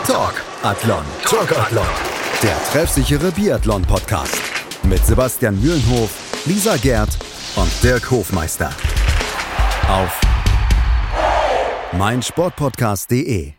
Talk Athlon. Talk Athlon. Der treffsichere Biathlon-Podcast. Mit Sebastian Mühlenhof, Lisa Gerd und Dirk Hofmeister. Auf meinsportpodcast.de.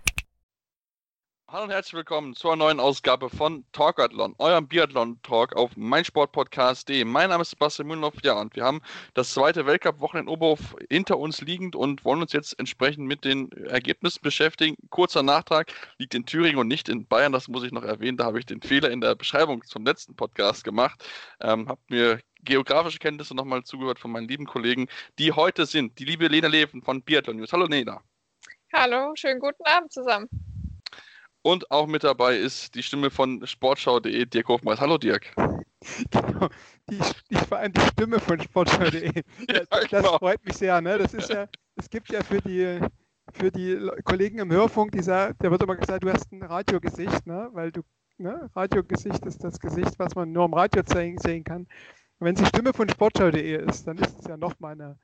Hallo und herzlich willkommen zur neuen Ausgabe von Talkathlon, eurem Biathlon-Talk auf meinsportpodcast.de. Mein Name ist Sebastian Mühlenhoff, ja, und wir haben das zweite Weltcup-Wochenende in Oberhof hinter uns liegend und wollen uns jetzt entsprechend mit den Ergebnissen beschäftigen. Kurzer Nachtrag, liegt in Thüringen und nicht in Bayern, das muss ich noch erwähnen, da habe ich den Fehler in der Beschreibung zum letzten Podcast gemacht. Ähm, habt mir geografische Kenntnisse nochmal zugehört von meinen lieben Kollegen, die heute sind. Die liebe Lena Leven von Biathlon News. Hallo Lena. Hallo, schönen guten Abend zusammen. Und auch mit dabei ist die Stimme von sportschau.de, Dirk Hofmeister. Hallo Dirk. Genau, die, die, die Stimme von sportschau.de. Das, ja, genau. das freut mich sehr. Ne? Das ist ja, es gibt ja für die, für die Kollegen im Hörfunk, dieser, der wird immer gesagt, du hast ein Radiogesicht, ne? weil du, ne? Radiogesicht ist das Gesicht, was man nur im Radio sehen, sehen kann. Und wenn es die Stimme von sportschau.de ist, dann ist es ja nochmal eine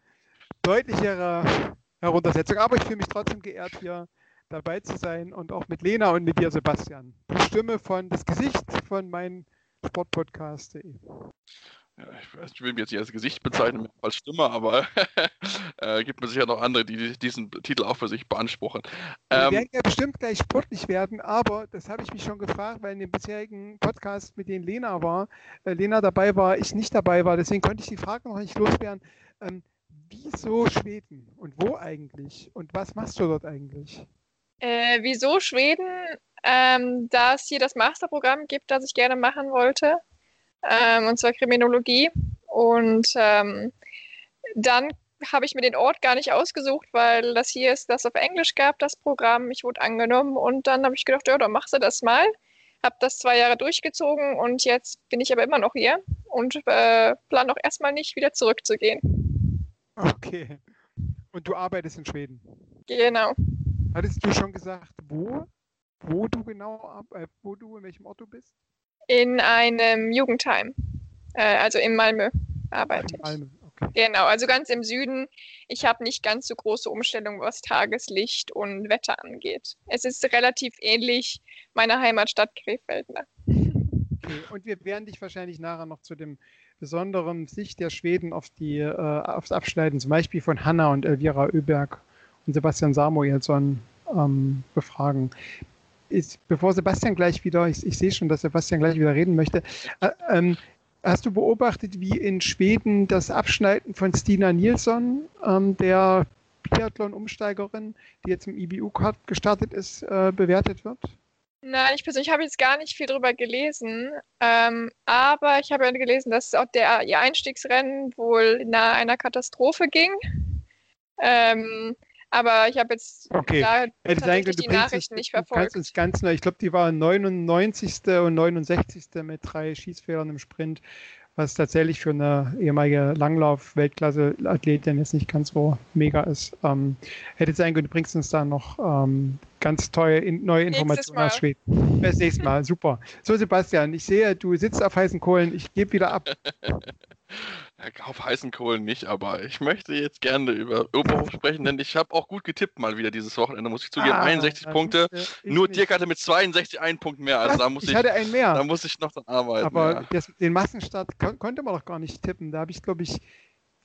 deutlichere Heruntersetzung. Aber ich fühle mich trotzdem geehrt, hier dabei zu sein und auch mit Lena und mit dir, Sebastian. Die Stimme von, das Gesicht von meinem Sportpodcast.de. Ja, ich, weiß, ich will mich jetzt nicht als Gesicht bezeichnen, als Stimme, aber äh, gibt mir sicher noch andere, die diesen Titel auch für sich beanspruchen. Ähm, Wir werden ja bestimmt gleich sportlich werden, aber das habe ich mich schon gefragt, weil in dem bisherigen Podcast, mit dem Lena war, äh, Lena dabei war, ich nicht dabei war, deswegen konnte ich die Frage noch nicht loswerden. Ähm, wieso Schweden und wo eigentlich und was machst du dort eigentlich? Äh, wieso Schweden? Ähm, da es hier das Masterprogramm gibt, das ich gerne machen wollte, ähm, und zwar Kriminologie. Und ähm, dann habe ich mir den Ort gar nicht ausgesucht, weil das hier ist, das auf Englisch gab, das Programm. Ich wurde angenommen und dann habe ich gedacht, ja, dann machst du das mal. Habe das zwei Jahre durchgezogen und jetzt bin ich aber immer noch hier und äh, plane auch erstmal nicht wieder zurückzugehen. Okay. Und du arbeitest in Schweden? Genau. Hattest du schon gesagt, wo, wo du genau, äh, wo du, in welchem Ort du bist? In einem Jugendheim, äh, also in Malmö arbeite ich. Malmö, okay. Genau, also ganz im Süden. Ich habe nicht ganz so große Umstellungen, was Tageslicht und Wetter angeht. Es ist relativ ähnlich meiner Heimatstadt Krefeld. Ne? Okay. Und wir werden dich wahrscheinlich nachher noch zu dem besonderen Sicht der Schweden auf die, äh, aufs Abschneiden, zum Beispiel von Hanna und Elvira Öberg Sebastian Samuelsson ähm, befragen. Ist, bevor Sebastian gleich wieder, ich, ich, sehe schon, dass Sebastian gleich wieder reden möchte, äh, ähm, hast du beobachtet, wie in Schweden das Abschneiden von Stina Nilsson, ähm, der Biathlon-Umsteigerin, die jetzt im IBU-Cup gestartet ist, äh, bewertet wird? Nein, ich persönlich habe jetzt gar nicht viel darüber gelesen, ähm, aber ich habe ja gelesen, dass auch der, ihr Einstiegsrennen wohl nahe einer Katastrophe ging. Ähm, aber ich habe jetzt okay. da tatsächlich die Nachrichten nicht verfolgt. Kannst ganz neu. Ich glaube, die waren 99. und 69. mit drei Schießfehlern im Sprint, was tatsächlich für eine ehemalige Langlauf-Weltklasse-Athletin jetzt nicht ganz so mega ist. Ähm, hätte sein können, du bringst uns da noch ähm, ganz tolle in, neue Informationen aus Schweden. Bis nächstes Mal, super. So, Sebastian, ich sehe, du sitzt auf heißen Kohlen. Ich gebe wieder ab. auf heißen Kohlen nicht, aber ich möchte jetzt gerne über Oberhof sprechen, denn ich habe auch gut getippt mal wieder dieses Wochenende, muss ich zugeben. Ah, 61 Punkte. Nur. Dirk hatte mit 62 einen Punkt mehr. Also da muss ich, ich hatte einen mehr. Da muss ich noch arbeiten. Aber ja. das, den Massenstart kon konnte man doch gar nicht tippen. Da habe ich, glaube ich,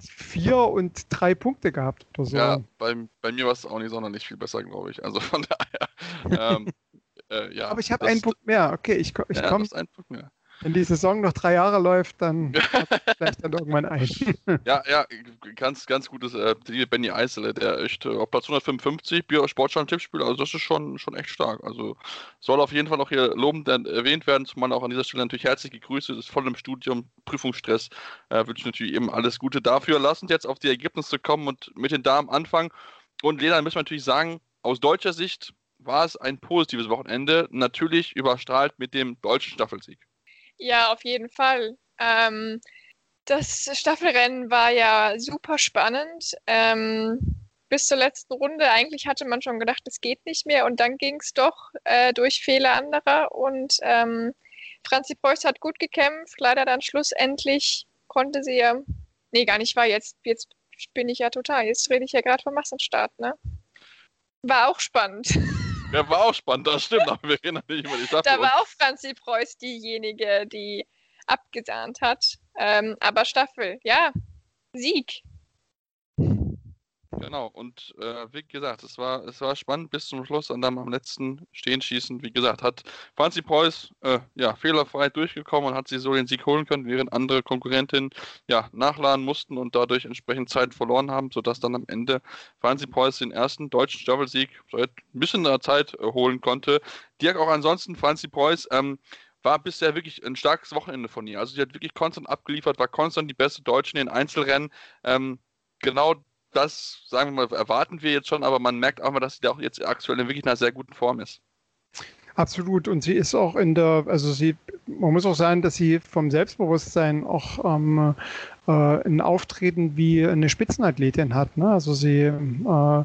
vier und drei Punkte gehabt oder so. Ja, bei, bei mir war es auch nicht sonderlich viel besser, glaube ich. Also von daher. ähm, äh, ja, Aber ich habe einen Punkt mehr. Okay, ich, ich ja, komme. einen Punkt mehr. Wenn die Saison noch drei Jahre läuft, dann vielleicht dann irgendwann ein. ja, ja, ganz, ganz gutes äh, Benny Eisele, der echt äh, auf Platz 155 Sportstand Tippspiel, also das ist schon, schon echt stark. Also soll auf jeden Fall noch hier lobend erwähnt werden, zumal auch an dieser Stelle natürlich herzliche Grüße, ist voll im Studium, Prüfungsstress, äh, wünsche natürlich eben alles Gute dafür. Lassend jetzt auf die Ergebnisse kommen und mit den Damen anfangen. Und Lena, müssen wir natürlich sagen, aus deutscher Sicht war es ein positives Wochenende, natürlich überstrahlt mit dem deutschen Staffelsieg. Ja, auf jeden Fall. Ähm, das Staffelrennen war ja super spannend. Ähm, bis zur letzten Runde. Eigentlich hatte man schon gedacht, es geht nicht mehr und dann ging es doch äh, durch Fehler anderer und ähm, Franzi Preuß hat gut gekämpft. Leider dann schlussendlich konnte sie ja, nee, gar nicht war jetzt, jetzt bin ich ja total, jetzt rede ich ja gerade vom Massenstart, ne? War auch spannend. Der war auch spannend, das stimmt, aber wir reden natürlich über die Staffel. Da war auch Franzi Preuß diejenige, die abgesahnt hat. Ähm, aber Staffel, ja, Sieg. Genau, und äh, wie gesagt, es war, es war spannend bis zum Schluss und dann am letzten Stehenschießen, wie gesagt, hat Franzi Preuß äh, ja, fehlerfrei durchgekommen und hat sie so den Sieg holen können, während andere Konkurrentinnen ja, nachladen mussten und dadurch entsprechend Zeit verloren haben, sodass dann am Ende Franzi Preuß den ersten deutschen Staffelsieg seit ein bisschen der Zeit äh, holen konnte. Dirk auch ansonsten, Franzi Preuß, ähm, war bisher wirklich ein starkes Wochenende von ihr. Also sie hat wirklich konstant abgeliefert, war konstant die beste Deutsche in den Einzelrennen. Ähm, genau das, sagen wir mal, erwarten wir jetzt schon, aber man merkt auch mal, dass sie da auch jetzt aktuell in wirklich einer sehr guten Form ist. Absolut. Und sie ist auch in der, also sie, man muss auch sagen, dass sie vom Selbstbewusstsein auch ähm, äh, ein Auftreten wie eine Spitzenathletin hat. Ne? Also sie äh,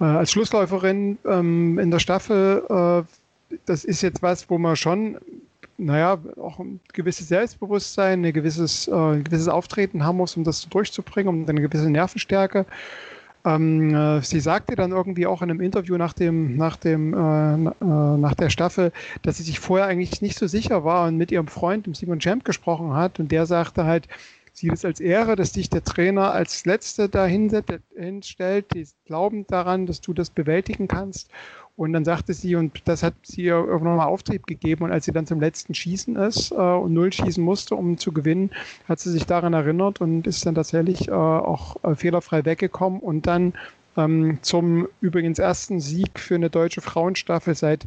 äh, als Schlussläuferin ähm, in der Staffel, äh, das ist jetzt was, wo man schon naja, auch ein gewisses Selbstbewusstsein, ein gewisses, äh, ein gewisses Auftreten haben muss, um das durchzubringen, um eine gewisse Nervenstärke. Ähm, äh, sie sagte dann irgendwie auch in einem Interview nach dem, nach dem, äh, äh, nach der Staffel, dass sie sich vorher eigentlich nicht so sicher war und mit ihrem Freund, dem Simon Champ, gesprochen hat. Und der sagte halt, sie es als Ehre, dass dich der Trainer als Letzte da hinstellt, die glauben daran, dass du das bewältigen kannst und dann sagte sie, und das hat sie irgendwann mal Auftrieb gegeben, und als sie dann zum letzten Schießen ist äh, und null schießen musste, um zu gewinnen, hat sie sich daran erinnert und ist dann tatsächlich äh, auch äh, fehlerfrei weggekommen und dann ähm, zum übrigens ersten Sieg für eine deutsche Frauenstaffel seit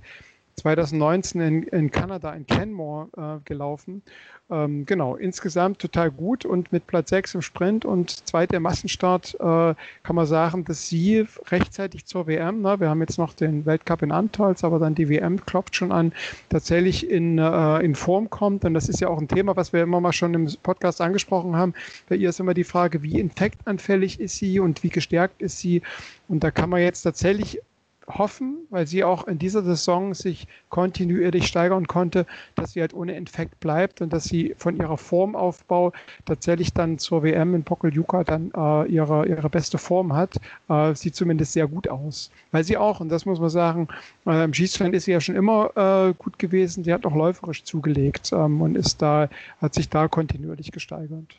2019 in, in Kanada, in Canmore, äh, gelaufen. Ähm, genau, insgesamt total gut und mit Platz 6 im Sprint und zweiter Massenstart äh, kann man sagen, dass sie rechtzeitig zur WM, ne, wir haben jetzt noch den Weltcup in Antolz, aber dann die WM klopft schon an, tatsächlich in, äh, in Form kommt. Und das ist ja auch ein Thema, was wir immer mal schon im Podcast angesprochen haben. Bei ihr ist immer die Frage, wie infektanfällig ist sie und wie gestärkt ist sie. Und da kann man jetzt tatsächlich hoffen, weil sie auch in dieser Saison sich kontinuierlich steigern konnte, dass sie halt ohne Infekt bleibt und dass sie von ihrer Formaufbau tatsächlich dann zur WM in Pokeljuka dann äh, ihre, ihre beste Form hat. Äh, sieht zumindest sehr gut aus. Weil sie auch, und das muss man sagen, äh, im Schießstand ist sie ja schon immer äh, gut gewesen. Sie hat auch läuferisch zugelegt ähm, und ist da, hat sich da kontinuierlich gesteigert.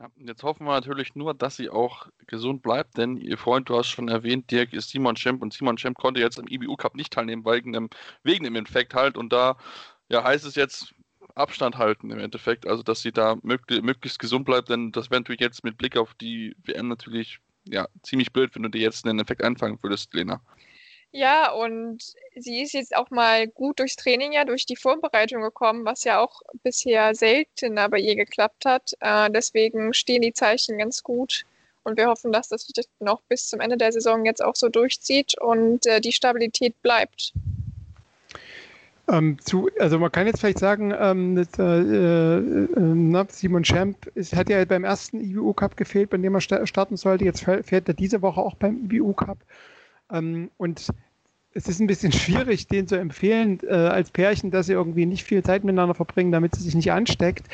Ja, jetzt hoffen wir natürlich nur, dass sie auch gesund bleibt, denn ihr Freund, du hast schon erwähnt, Dirk ist Simon Schemp und Simon Schemp konnte jetzt im IBU Cup nicht teilnehmen, wegen dem, wegen dem Infekt halt und da ja, heißt es jetzt Abstand halten im Endeffekt, also dass sie da möglich, möglichst gesund bleibt, denn das wäre natürlich jetzt mit Blick auf die WM natürlich ja, ziemlich blöd, wenn du dir jetzt einen Infekt einfangen würdest, Lena. Ja, und sie ist jetzt auch mal gut durchs Training ja, durch die Vorbereitung gekommen, was ja auch bisher seltener bei ihr geklappt hat. Äh, deswegen stehen die Zeichen ganz gut. Und wir hoffen, dass das noch bis zum Ende der Saison jetzt auch so durchzieht und äh, die Stabilität bleibt. Ähm, zu, also man kann jetzt vielleicht sagen, ähm, das, äh, äh, Simon Champ ist, hat ja beim ersten IBU Cup gefehlt, bei dem er starten sollte. Jetzt fährt er diese Woche auch beim IBU Cup. Ähm, und es ist ein bisschen schwierig, den zu empfehlen äh, als Pärchen, dass sie irgendwie nicht viel Zeit miteinander verbringen, damit sie sich nicht ansteckt.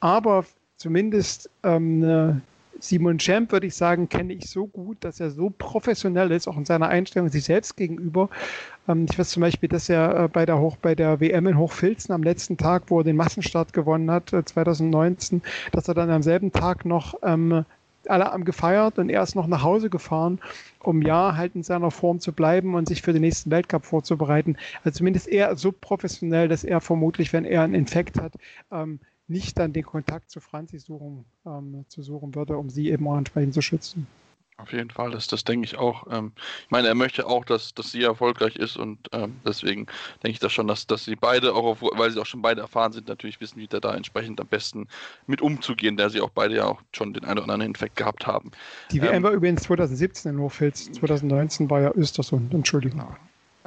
Aber zumindest ähm, Simon Champ, würde ich sagen, kenne ich so gut, dass er so professionell ist, auch in seiner Einstellung sich selbst gegenüber. Ähm, ich weiß zum Beispiel, dass er äh, bei, der Hoch, bei der WM in Hochfilzen am letzten Tag, wo er den Massenstart gewonnen hat, äh, 2019, dass er dann am selben Tag noch ähm, alle haben gefeiert und er ist noch nach Hause gefahren, um ja halt in seiner Form zu bleiben und sich für den nächsten Weltcup vorzubereiten. Also zumindest er so professionell, dass er vermutlich, wenn er einen Infekt hat, ähm, nicht dann den Kontakt zu Franzi suchen, ähm, zu suchen würde, um sie eben auch entsprechend zu schützen. Auf jeden Fall, das, das denke ich auch. Ähm, ich meine, er möchte auch, dass, dass sie erfolgreich ist und ähm, deswegen denke ich das schon, dass, dass sie beide, auch auf, weil sie auch schon beide erfahren sind, natürlich wissen, wie da, da entsprechend am besten mit umzugehen, da sie auch beide ja auch schon den einen oder anderen Infekt gehabt haben. Die WM ähm, war übrigens 2017 in Hochfilz, 2019 war ja Östersund, Entschuldigung.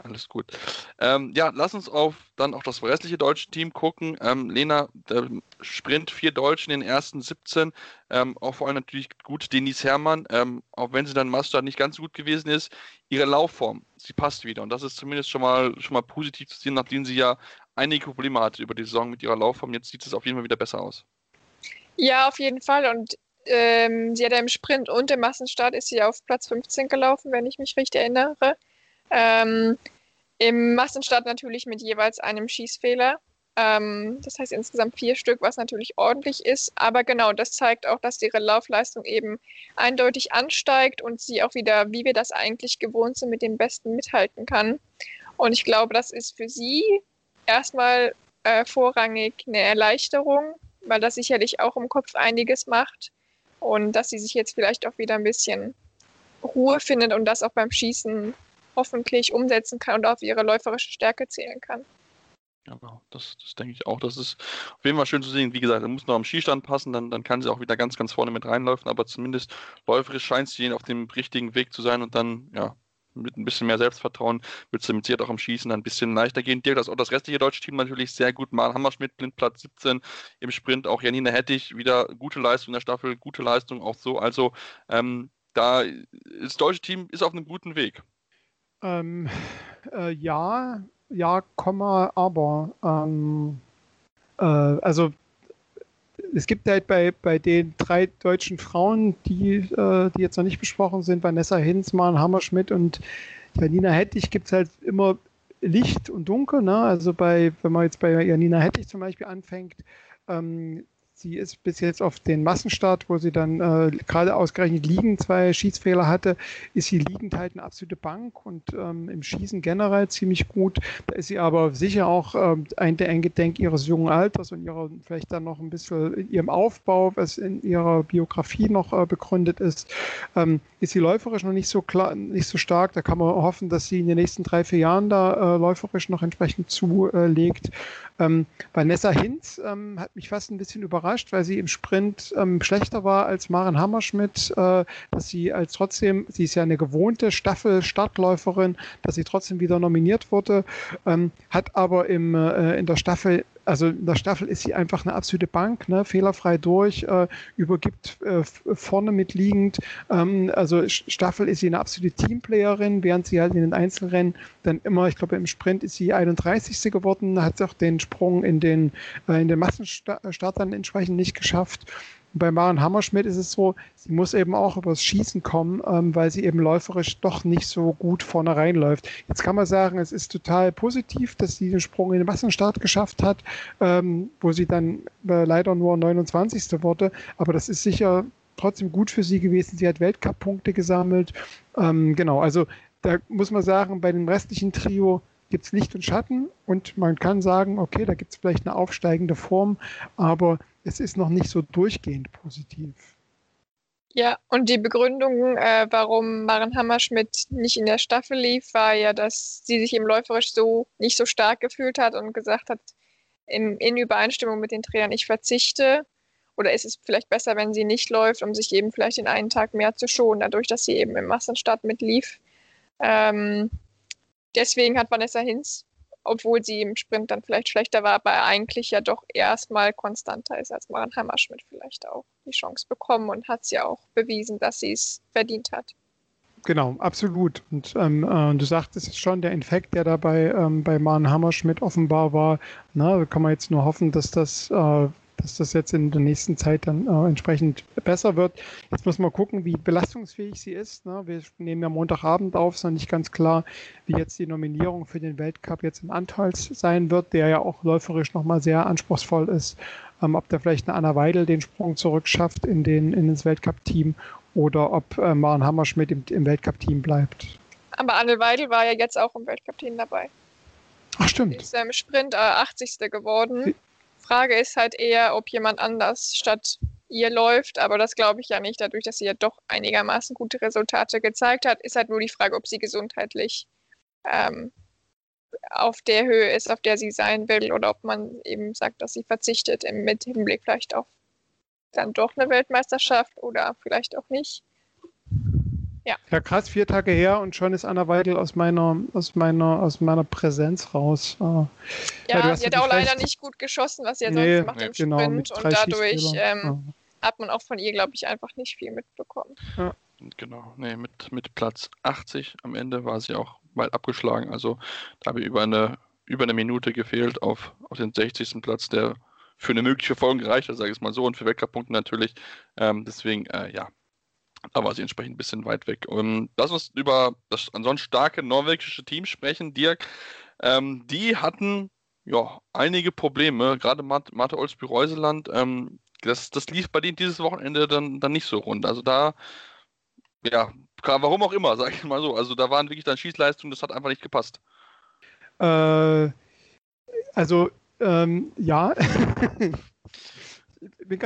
Alles gut. Ähm, ja, lass uns auf dann auch das restliche deutsche Team gucken. Ähm, Lena, der Sprint vier Deutschen in den ersten 17. Ähm, auch vor allem natürlich gut Denise Herrmann, ähm, auch wenn sie dann Master nicht ganz so gut gewesen ist. Ihre Laufform, sie passt wieder. Und das ist zumindest schon mal, schon mal positiv zu sehen, nachdem sie ja einige Probleme hatte über die Saison mit ihrer Laufform. Jetzt sieht es auf jeden Fall wieder besser aus. Ja, auf jeden Fall. Und ähm, sie hat ja im Sprint und im Massenstart ist sie auf Platz 15 gelaufen, wenn ich mich richtig erinnere. Ähm, Im Massenstart natürlich mit jeweils einem Schießfehler. Ähm, das heißt insgesamt vier Stück, was natürlich ordentlich ist. Aber genau, das zeigt auch, dass ihre Laufleistung eben eindeutig ansteigt und sie auch wieder, wie wir das eigentlich gewohnt sind, mit den Besten mithalten kann. Und ich glaube, das ist für sie erstmal äh, vorrangig eine Erleichterung, weil das sicherlich auch im Kopf einiges macht. Und dass sie sich jetzt vielleicht auch wieder ein bisschen Ruhe findet und das auch beim Schießen hoffentlich umsetzen kann und auf ihre läuferische Stärke zählen kann. Ja, genau. das, das denke ich auch. Das ist auf jeden Fall schön zu sehen. Wie gesagt, er muss noch am Skistand passen, dann, dann kann sie auch wieder ganz, ganz vorne mit reinlaufen, aber zumindest läuferisch scheint sie auf dem richtigen Weg zu sein und dann, ja, mit ein bisschen mehr Selbstvertrauen wird es mit auch am Schießen ein bisschen leichter gehen. Dirk, das auch das restliche deutsche Team natürlich sehr gut. Mal Hammerschmidt, Blindplatz 17 im Sprint, auch Janine Hettich, wieder gute Leistung in der Staffel, gute Leistung auch so. Also ähm, da das deutsche Team ist auf einem guten Weg. Ähm, äh, ja, ja, Komma, aber. Ähm, äh, also es gibt halt bei, bei den drei deutschen Frauen, die, äh, die jetzt noch nicht besprochen sind, Vanessa Hinsmann, Hammerschmidt und Janina Hettich, gibt es halt immer Licht und Dunkel. Ne? Also bei, wenn man jetzt bei Janina Hettich zum Beispiel anfängt, ähm, Sie ist bis jetzt auf den Massenstart, wo sie dann äh, gerade ausgerechnet liegend zwei Schießfehler hatte, ist sie liegend halt eine absolute Bank und ähm, im Schießen generell ziemlich gut. Da ist sie aber sicher auch ähm, ein der Eingedenk ihres jungen Alters und ihrer vielleicht dann noch ein bisschen in ihrem Aufbau, was in ihrer Biografie noch äh, begründet ist, ähm, ist sie läuferisch noch nicht so klar, nicht so stark. Da kann man hoffen, dass sie in den nächsten drei, vier Jahren da äh, läuferisch noch entsprechend zulegt. Ähm, Vanessa Hinz ähm, hat mich fast ein bisschen überrascht, weil sie im Sprint ähm, schlechter war als Maren Hammerschmidt, äh, dass sie als trotzdem, sie ist ja eine gewohnte Staffel-Startläuferin, dass sie trotzdem wieder nominiert wurde, ähm, hat aber im, äh, in der Staffel also in der Staffel ist sie einfach eine absolute Bank, ne? fehlerfrei durch, äh, übergibt äh, vorne mitliegend. Ähm, also Staffel ist sie eine absolute Teamplayerin, während sie halt in den Einzelrennen dann immer, ich glaube im Sprint ist sie 31. geworden, hat auch den Sprung in den, äh, in den Massenstart dann entsprechend nicht geschafft bei Maren Hammerschmidt ist es so, sie muss eben auch übers Schießen kommen, ähm, weil sie eben läuferisch doch nicht so gut vorne reinläuft. Jetzt kann man sagen, es ist total positiv, dass sie den Sprung in den Massenstart geschafft hat, ähm, wo sie dann äh, leider nur 29. wurde. Aber das ist sicher trotzdem gut für sie gewesen. Sie hat Weltcup-Punkte gesammelt. Ähm, genau, also da muss man sagen, bei dem restlichen Trio gibt es Licht und Schatten und man kann sagen, okay, da gibt es vielleicht eine aufsteigende Form, aber es ist noch nicht so durchgehend positiv. Ja, und die Begründung, äh, warum Maren Hammerschmidt nicht in der Staffel lief, war ja, dass sie sich im Läuferisch so nicht so stark gefühlt hat und gesagt hat, in, in Übereinstimmung mit den Trainern, ich verzichte. Oder ist es vielleicht besser, wenn sie nicht läuft, um sich eben vielleicht den einen Tag mehr zu schonen, dadurch, dass sie eben im Massenstart mitlief. Ähm, deswegen hat Vanessa Hinz obwohl sie im Sprint dann vielleicht schlechter war, aber eigentlich ja doch erstmal konstanter ist als Maren Hammerschmidt vielleicht auch die Chance bekommen und hat ja auch bewiesen, dass sie es verdient hat. Genau, absolut. Und ähm, äh, du sagtest schon, der Infekt, der dabei ähm, bei Maren Hammerschmidt offenbar war, na, kann man jetzt nur hoffen, dass das äh, dass das jetzt in der nächsten Zeit dann äh, entsprechend besser wird. Jetzt muss man gucken, wie belastungsfähig sie ist. Ne? Wir nehmen ja Montagabend auf, ist noch nicht ganz klar, wie jetzt die Nominierung für den Weltcup jetzt im Anteils sein wird, der ja auch läuferisch nochmal sehr anspruchsvoll ist. Ähm, ob da vielleicht eine Anna Weidel den Sprung zurückschafft in, den, in das Weltcup-Team oder ob äh, Maren Hammerschmidt im, im Weltcup-Team bleibt. Aber Anne Weidel war ja jetzt auch im Weltcup-Team dabei. Ach, stimmt. Ist im Sprint äh, 80. geworden. Frage ist halt eher, ob jemand anders statt ihr läuft, aber das glaube ich ja nicht. Dadurch, dass sie ja doch einigermaßen gute Resultate gezeigt hat, ist halt nur die Frage, ob sie gesundheitlich ähm, auf der Höhe ist, auf der sie sein will, oder ob man eben sagt, dass sie verzichtet mit Hinblick vielleicht auf dann doch eine Weltmeisterschaft oder vielleicht auch nicht. Ja. ja, krass, vier Tage her und schon ist Anna Weidel aus meiner, aus meiner, aus meiner Präsenz raus. ja, ja sie hat auch leider nicht gut geschossen, was sie ja nee, sonst macht im genau, Sprint und dadurch ähm, ja. hat man auch von ihr, glaube ich, einfach nicht viel mitbekommen. Ja. Genau, nee, mit, mit Platz 80 am Ende war sie auch weit abgeschlagen. Also da habe ich über eine, über eine Minute gefehlt auf, auf den 60. Platz, der für eine mögliche Folge gereicht hat, sage ich es mal so, und für Weckerpunkte natürlich. Ähm, deswegen, äh, ja, Da war sie entsprechend ein bisschen weit weg. Um, ähm, lass uns über das ansonsten starke norwegische Team sprechen. Dirk, ähm, die hatten ja einige Probleme, gerade Marte Olsby-Reuseland. Ähm, das, das lief bei denen dieses Wochenende dann, dann nicht so rund. Also da, ja, warum auch immer, sage ich mal so. Also da waren wirklich dann Schießleistungen, das hat einfach nicht gepasst. Äh, also, ähm, ja. ich bin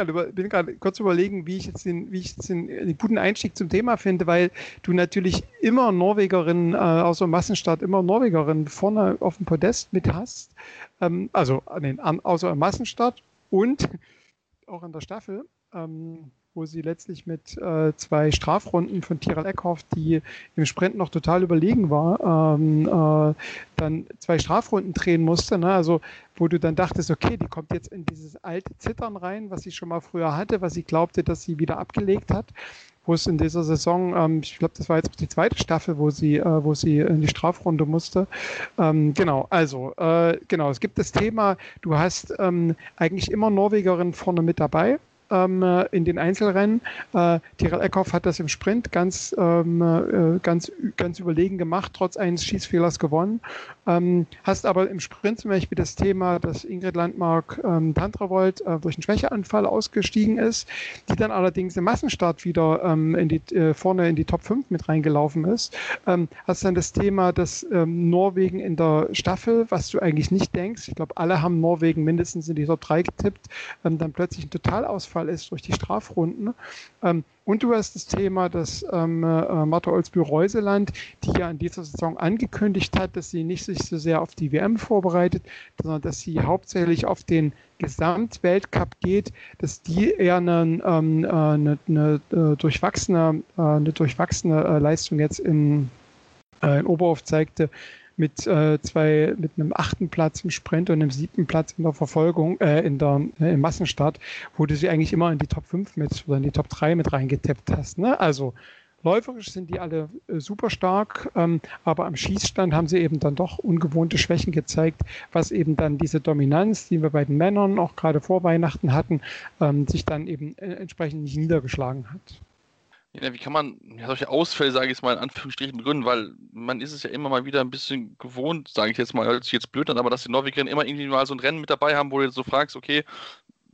gerade kurz überlegen, wie ich jetzt, den, wie ich jetzt den, den, guten Einstieg zum Thema finde, weil du natürlich immer Norwegerinnen, äh, außer Massenstart, immer Norwegerinnen vorne auf dem Podest mit hast. Ähm, also, nee, außer im Massenstart und auch in der Staffel. Ähm, wo sie letztlich mit äh, zwei Strafrunden von Tyrell Eckhoff, die im Sprint noch total überlegen war, ähm, äh, dann zwei Strafrunden drehen musste. Ne? Also wo du dann dachtest, okay, die kommt jetzt in dieses alte Zittern rein, was sie schon mal früher hatte, was sie glaubte, dass sie wieder abgelegt hat wo es in dieser Saison, ähm, ich glaube, das war jetzt die zweite Staffel, wo sie, äh, wo sie in die Strafrunde musste. Ähm, genau, also äh, genau, es gibt das Thema, du hast ähm, eigentlich immer Norwegerinnen vorne mit dabei ähm, äh, in den Einzelrennen. Äh, Tyrell Eckhoff hat das im Sprint ganz, ähm, äh, ganz, ganz überlegen gemacht, trotz eines Schießfehlers gewonnen. Ähm, hast aber im Sprint zum Beispiel das Thema, dass Ingrid Landmark ähm, Tantravold äh, durch einen Schwächeanfall ausgestiegen ist, die dann allerdings im Massenstart wieder ähm, in die, äh, vorne in die Top 5 mit reingelaufen ist. Ähm, hast dann das Thema, dass ähm, Norwegen in der Staffel, was du eigentlich nicht denkst, ich glaube, alle haben Norwegen mindestens in die Top 3 getippt, ähm, dann plötzlich ein Totalausfall ist durch die Strafrunden. Ähm, und du hast das Thema, dass ähm, äh, Martha Olsby-Reuseland, die ja in dieser Saison angekündigt hat, dass sie nicht sich so sehr auf die WM vorbereitet, sondern dass sie hauptsächlich auf den Gesamtweltcup geht, dass die eher eine, ähm, äh, eine, eine, eine äh, durchwachsene, äh, eine durchwachsene äh, Leistung jetzt in, in Oberhof zeigte, mit äh, zwei, mit einem achten Platz im Sprint und einem siebten Platz in der Verfolgung, äh, in der äh, im Massenstart, wo du sie eigentlich immer in die Top 5 mit oder in die Top 3 mit reingetippt hast. Ne? Also läuferisch sind die alle äh, super stark, ähm, aber am Schießstand haben sie eben dann doch ungewohnte Schwächen gezeigt, was eben dann diese Dominanz, die wir bei den Männern auch gerade vor Weihnachten hatten, ähm, sich dann eben äh, entsprechend nicht niedergeschlagen hat. Ja, wie kann man solche Ausfälle, sage ich jetzt mal in Anführungsstrichen, gründen, weil man ist es ja immer mal wieder ein bisschen gewohnt, sage ich jetzt mal, hört sich jetzt blöd an, aber dass die Norwegerinnen immer irgendwie mal so ein Rennen mit dabei haben, wo du jetzt so fragst, okay,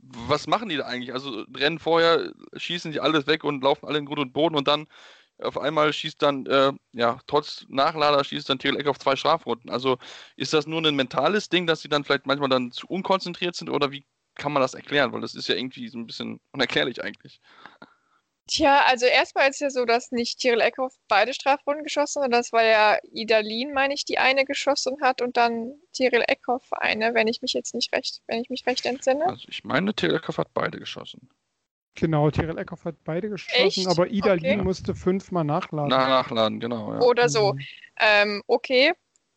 was machen die da eigentlich? Also Rennen vorher schießen die alles weg und laufen alle in Grund und Boden und dann auf einmal schießt dann, äh, ja, trotz Nachlader schießt dann Eck auf zwei Strafrunden. Also ist das nur ein mentales Ding, dass sie dann vielleicht manchmal dann zu unkonzentriert sind oder wie kann man das erklären? Weil das ist ja irgendwie so ein bisschen unerklärlich eigentlich. Tja, also erstmal ist es ja so, dass nicht Tyrell Eckhoff beide Strafrunden geschossen hat. Das war ja Idalin, meine ich, die eine geschossen hat und dann Tyrell Eckhoff eine, wenn ich mich jetzt nicht recht, wenn ich mich recht entsinne. Also ich meine, Tyrell Eckhoff hat beide geschossen. Genau, Tyrell Eckhoff hat beide geschossen, Echt? aber Idalin okay. musste fünfmal nachladen. Na, nachladen, genau. Ja. Oder so. Mhm. Ähm, okay,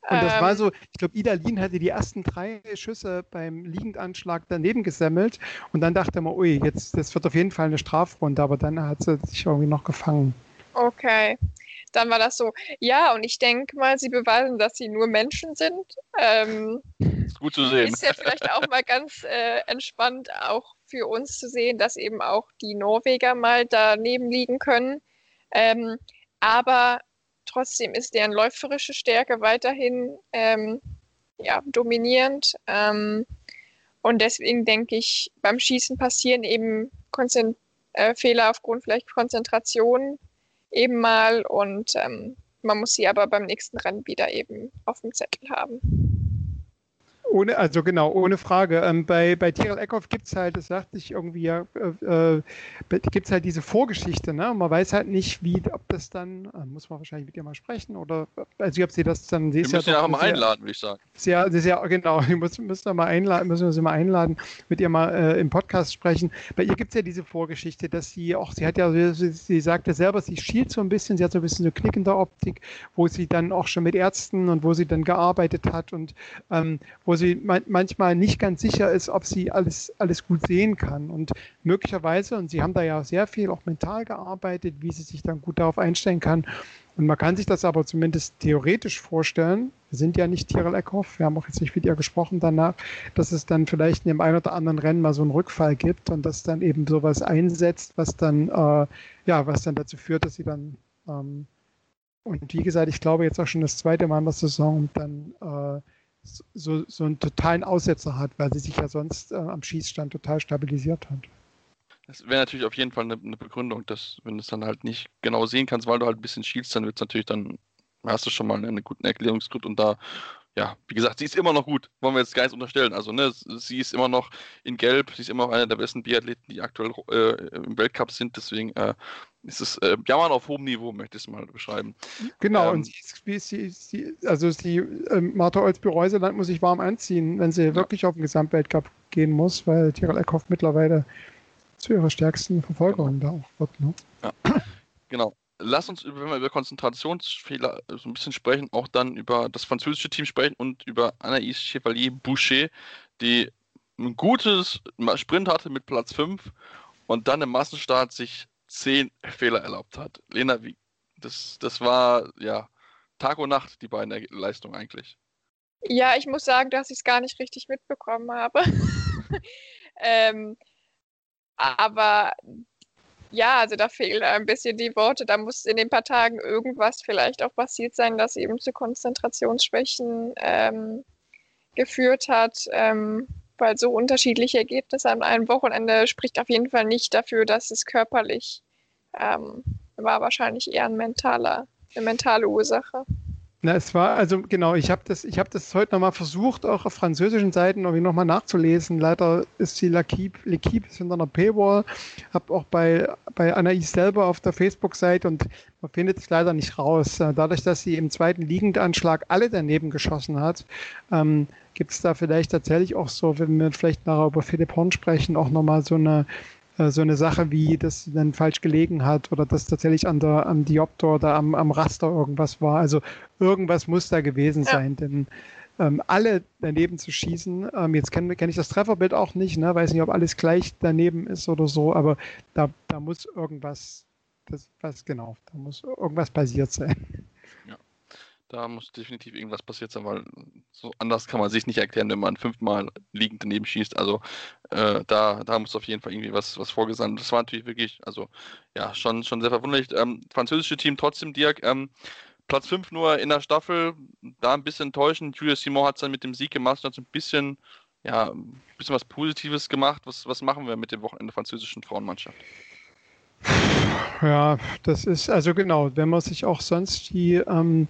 und das war ähm. so, ich glaube, Idalin hatte die ersten drei Schüsse beim Liegendanschlag daneben gesammelt und dann dachte man, ui, jetzt, das wird auf jeden Fall eine Strafrunde, aber dann hat sie sich irgendwie noch gefangen. Okay, dann war das so. Ja, und ich denke mal, sie beweisen, dass sie nur Menschen sind. Ähm, ist gut zu sehen. Ist ja vielleicht auch mal ganz äh, entspannt, auch für uns zu sehen, dass eben auch die Norweger mal daneben liegen können. Ähm, aber Trotzdem ist deren läuferische Stärke weiterhin ähm, ja, dominierend. Ähm, und deswegen denke ich, beim Schießen passieren eben Konzent äh, Fehler aufgrund vielleicht Konzentration eben mal. Und ähm, man muss sie aber beim nächsten Rennen wieder eben auf dem Zettel haben. Ohne, also genau, ohne Frage. Ähm, bei, bei Tyrell Eckhoff gibt es halt, das sagte ich irgendwie ja, äh, äh gibt es halt diese Vorgeschichte, ne? Und man weiß halt nicht, wie, ob das dann, äh, muss man wahrscheinlich mit ihr mal sprechen oder, also ob sie das dann, sie ist ja, ja auch mal einladen, würde ich sagen. Sehr, sehr, genau, wir müssen, müssen, mal einladen, müssen wir sie mal einladen, mit ihr mal äh, im Podcast sprechen. Bei ihr gibt es ja diese Vorgeschichte, dass sie auch, sie hat ja, sie, sie sagte selber, sie schielt so ein bisschen, sie hat so ein bisschen eine knickende Optik, wo sie dann auch schon mit Ärzten und wo sie dann gearbeitet hat und ähm, wo sie sie manchmal nicht ganz sicher ist, ob sie alles, alles gut sehen kann. Und möglicherweise, und sie haben da ja sehr viel auch mental gearbeitet, wie sie sich dann gut darauf einstellen kann. Und man kann sich das aber zumindest theoretisch vorstellen. Wir sind ja nicht Tirol Eckhoff, wir haben auch jetzt nicht mit ihr gesprochen danach, dass es dann vielleicht in dem einen oder anderen Rennen mal so einen Rückfall gibt und dass dann eben sowas einsetzt, was dann, äh, ja, was dann dazu führt, dass sie dann ähm, und wie gesagt, ich glaube jetzt auch schon das zweite Mal in der Saison dann äh, so, so einen totalen Aussetzer hat, weil sie sich ja sonst äh, am Schießstand total stabilisiert hat. Das wäre natürlich auf jeden Fall eine, eine, Begründung, dass wenn du es dann halt nicht genau sehen kannst, weil du halt ein bisschen schielst, dann wird es natürlich dann, hast du schon mal einen guten Erklärungsgrund und da ja, wie gesagt, sie ist immer noch gut, wollen wir jetzt gar nicht unterstellen. Also, ne, sie ist immer noch in Gelb, sie ist immer noch eine der besten Biathleten, die aktuell äh, im Weltcup sind, deswegen äh, ist es äh, Jammern auf hohem Niveau, möchte ich es mal beschreiben. Genau, ähm, und sie ist, sie, sie, also sie, äh, Martha Olsby-Reuseland muss sich warm anziehen, wenn sie ja. wirklich auf den Gesamtweltcup gehen muss, weil Tirol Eckhoff mittlerweile zu ihrer stärksten Verfolgerin da auch wird. Ne? Ja, genau lass uns, wenn wir über Konzentrationsfehler so ein bisschen sprechen, auch dann über das französische Team sprechen und über Anaïs Chevalier-Boucher, die ein gutes Sprint hatte mit Platz 5 und dann im Massenstart sich 10 Fehler erlaubt hat. Lena, wie, das, das war ja Tag und Nacht, die beiden Leistungen eigentlich. Ja, ich muss sagen, dass ich es gar nicht richtig mitbekommen habe. ähm, aber ja, also da fehlen ein bisschen die Worte. Da muss in den paar Tagen irgendwas vielleicht auch passiert sein, das eben zu Konzentrationsschwächen ähm, geführt hat. Ähm, weil so unterschiedliche Ergebnisse an einem Wochenende spricht auf jeden Fall nicht dafür, dass es körperlich ähm, war. Wahrscheinlich eher ein mentaler, eine mentale Ursache. Na, es war, also genau, ich habe das, ich das heute nochmal versucht, auch auf französischen Seiten irgendwie nochmal nachzulesen. Leider ist die L'Equipe hinter einer Paywall. Habe auch bei, bei Anaïs selber auf der Facebook-Seite und man findet es leider nicht raus. Äh, dadurch, dass sie im zweiten Liegendanschlag alle daneben geschossen hat, ähm, gibt es da vielleicht tatsächlich auch so, wenn wir vielleicht nachher über Philipp Horn sprechen, auch nochmal so eine äh, so eine Sache wie, dass sie dann falsch gelegen hat oder dass tatsächlich an der am Dioptor oder am, am Raster irgendwas war. Also irgendwas muss da gewesen ja. sein, denn ähm, alle daneben zu schießen, ähm, jetzt kenne kenn ich das Trefferbild auch nicht, ne? weiß nicht, ob alles gleich daneben ist oder so, aber da, da muss irgendwas, das, was genau, da muss irgendwas passiert sein. Da muss definitiv irgendwas passiert sein, weil so anders kann man sich nicht erklären, wenn man fünfmal liegend daneben schießt. Also äh, da, da muss auf jeden Fall irgendwie was, was vorgesandt. Das war natürlich wirklich, also ja, schon, schon sehr verwunderlich. Ähm, französische Team trotzdem, Dirk, ähm, Platz 5 nur in der Staffel, da ein bisschen enttäuschend. Julia Simon hat es dann mit dem Sieg gemacht, hat so ein bisschen, ja, ein bisschen was Positives gemacht. Was, was machen wir mit dem Wochenende französischen Frauenmannschaft? Ja, das ist also genau, wenn man sich auch sonst die ähm,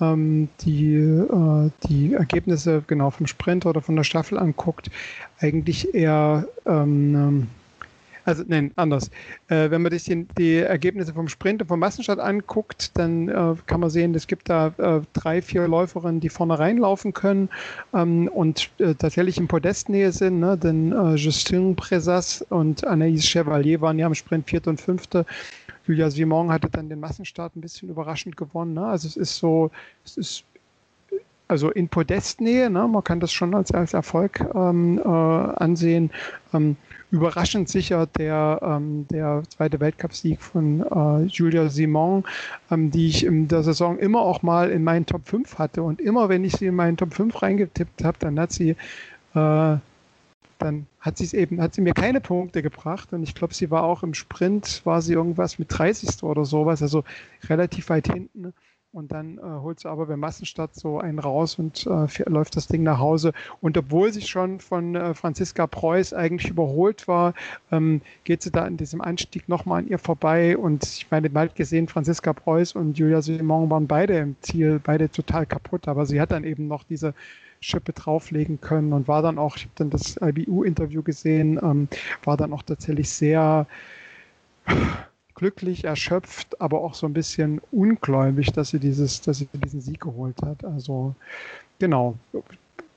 ähm, die, äh, die Ergebnisse genau vom Sprint oder von der Staffel anguckt, eigentlich eher, ähm, ähm, also nein, anders. Äh, wenn man sich die, die, Ergebnisse vom Sprint und vom Massenstart anguckt, dann äh, kann man sehen, es gibt da äh, drei, vier Läuferinnen, die vorne reinlaufen können ähm, und äh, tatsächlich in Podestnähe sind, ne? denn äh, Justin Presas und Anaïs Chevalier waren ja im Sprint vierte und fünfte Julia Simon hatte dann den Massenstart ein bisschen überraschend gewonnen. Ne? Also es ist so, es ist also in Podestnähe, ne? man kann das schon als, als Erfolg ähm, äh, ansehen. Ähm, überraschend sicher der, ähm, der zweite Weltcupsieg von äh, Julia Simon, ähm, die ich in der Saison immer auch mal in meinen Top 5 hatte. Und immer wenn ich sie in meinen Top 5 reingetippt habe, dann hat sie äh, dann hat sie es eben, hat sie mir keine Punkte gebracht und ich glaube, sie war auch im Sprint, war sie irgendwas mit 30. oder sowas, also relativ weit hinten. Und dann äh, holt sie aber beim Massenstart so einen raus und äh, läuft das Ding nach Hause. Und obwohl sie schon von äh, Franziska Preuß eigentlich überholt war, ähm, geht sie da in diesem Anstieg nochmal an ihr vorbei. Und ich meine, mal gesehen, Franziska Preuß und Julia Simon waren beide im Ziel, beide total kaputt. Aber sie hat dann eben noch diese Schippe drauflegen können und war dann auch, ich habe dann das IBU-Interview gesehen, ähm, war dann auch tatsächlich sehr glücklich, erschöpft, aber auch so ein bisschen ungläubig, dass sie dieses, dass sie diesen Sieg geholt hat. Also genau,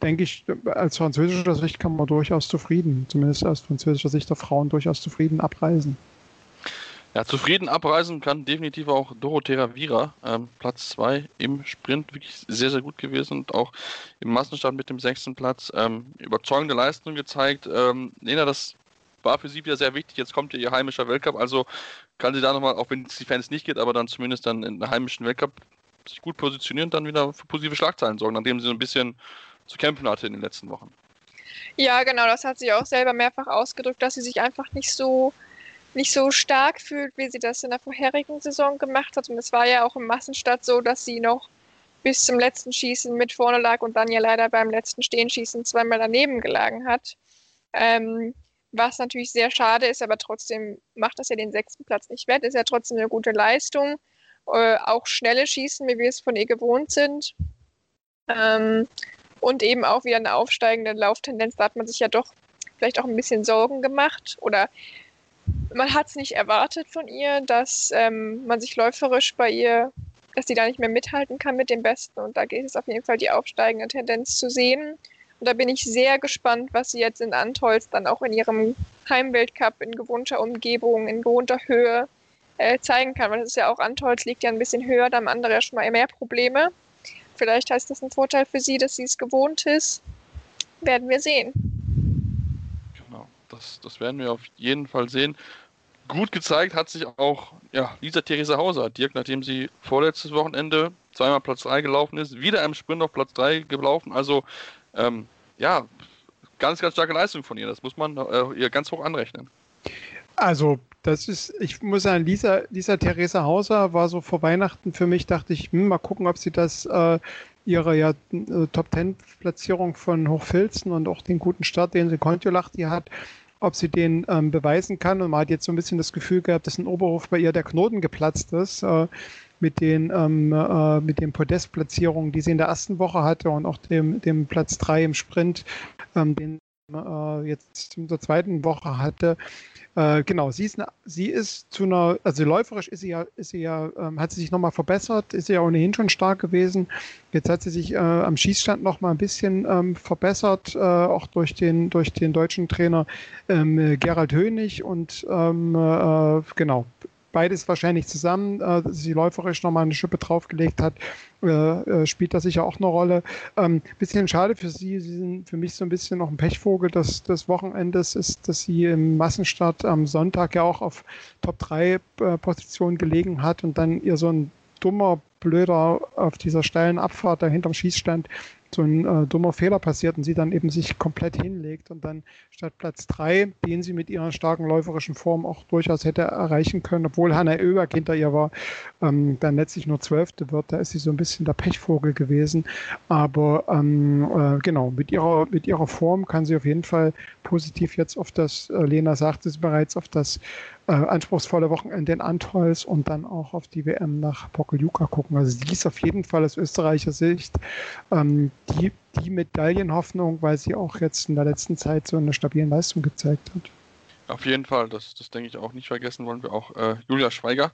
denke ich, als französischer Sicht kann man durchaus zufrieden, zumindest aus französischer Sicht der Frauen durchaus zufrieden abreisen. Ja, zufrieden abreisen kann definitiv auch Dorothea Vira. Ähm, Platz 2 im Sprint, wirklich sehr, sehr gut gewesen und auch im Massenstart mit dem sechsten Platz. Ähm, überzeugende Leistung gezeigt. Ähm, Lena, das war für sie wieder sehr wichtig. Jetzt kommt ihr heimischer Weltcup, also kann sie da nochmal, auch wenn es die Fans nicht geht, aber dann zumindest dann in der heimischen Weltcup sich gut positionieren und dann wieder für positive Schlagzeilen sorgen, nachdem sie so ein bisschen zu kämpfen hatte in den letzten Wochen. Ja, genau, das hat sie auch selber mehrfach ausgedrückt, dass sie sich einfach nicht so nicht so stark fühlt, wie sie das in der vorherigen Saison gemacht hat. Und es war ja auch im Massenstart so, dass sie noch bis zum letzten Schießen mit vorne lag und dann ja leider beim letzten Stehenschießen zweimal daneben gelagen hat. Ähm, was natürlich sehr schade ist, aber trotzdem macht das ja den sechsten Platz nicht wett. Ist ja trotzdem eine gute Leistung. Äh, auch schnelle Schießen, wie wir es von ihr gewohnt sind. Ähm, und eben auch wieder eine aufsteigende Lauftendenz. Da hat man sich ja doch vielleicht auch ein bisschen Sorgen gemacht oder man hat es nicht erwartet von ihr, dass ähm, man sich läuferisch bei ihr, dass sie da nicht mehr mithalten kann mit dem Besten. Und da geht es auf jeden Fall die aufsteigende Tendenz zu sehen. Und da bin ich sehr gespannt, was sie jetzt in Antolz dann auch in ihrem Heimweltcup in gewohnter Umgebung, in gewohnter Höhe äh, zeigen kann. Weil das ist ja auch Antolz liegt ja ein bisschen höher, da haben andere ja schon mal mehr Probleme. Vielleicht heißt das ein Vorteil für sie, dass sie es gewohnt ist. Werden wir sehen das, das werden wir auf jeden Fall sehen. Gut gezeigt hat sich auch ja, Lisa Theresa Hauser. Dirk, nachdem sie vorletztes Wochenende zweimal Platz 3 gelaufen ist, wieder im Sprint auf Platz 3 gelaufen. Also ähm, ja, ganz, ganz starke Leistung von ihr. Das muss man äh, ihr ganz hoch anrechnen. Also, das ist, ich muss sagen, Lisa, Lisa Theresa Hauser war so vor Weihnachten für mich, dachte ich, hm, mal gucken, ob sie das äh, ihre ja, äh, Top Ten Platzierung von Hochfilzen und auch den guten Start, den sie Kontiolahti hat, ob sie den ähm, beweisen kann. Und man hat jetzt so ein bisschen das Gefühl gehabt, dass in Oberhof bei ihr der Knoten geplatzt ist. Äh, mit den, ähm, äh, mit den Podestplatzierungen, die sie in der ersten Woche hatte und auch dem, dem Platz 3 im Sprint, ähm, den äh, jetzt in der zweiten Woche hatte. Äh, genau, sie ist, eine, sie ist zu einer, also läuferisch ist sie ja, ist sie ja, ähm, hat sie sich nochmal verbessert, ist sie ja ohnehin schon stark gewesen. Jetzt hat sie sich äh, am Schießstand nochmal ein bisschen ähm, verbessert, äh, auch durch den, durch den deutschen Trainer ähm, Gerald Hönig und ähm, äh, genau, beides wahrscheinlich zusammen, äh, sie läuferisch nochmal eine Schippe draufgelegt hat, äh, äh, spielt das sicher auch eine Rolle. Ähm, bisschen schade für sie, sie sind für mich so ein bisschen noch ein Pechvogel des, des Wochenendes, ist, dass sie im Massenstart am Sonntag ja auch auf Top 3 äh, Position gelegen hat und dann ihr so ein dummer, blöder auf dieser steilen Abfahrt da hinterm Schießstand so ein äh, dummer Fehler passiert und sie dann eben sich komplett hinlegt und dann statt Platz 3, den sie mit ihrer starken läuferischen Form auch durchaus hätte erreichen können, obwohl Hanna Oeberg hinter ihr war, ähm, dann letztlich nur Zwölfte wird. Da ist sie so ein bisschen der Pechvogel gewesen. Aber ähm, äh, genau, mit ihrer, mit ihrer Form kann sie auf jeden Fall positiv jetzt auf das, äh, Lena sagte es bereits, auf das äh, anspruchsvolle Wochenende in Antholz und dann auch auf die WM nach Pokljuka gucken. Also sie ist auf jeden Fall aus österreicher Sicht ähm, die, die Medaillenhoffnung, weil sie auch jetzt in der letzten Zeit so eine stabile Leistung gezeigt hat. Auf jeden Fall, das, das denke ich auch nicht vergessen wollen wir auch. Äh, Julia Schweiger,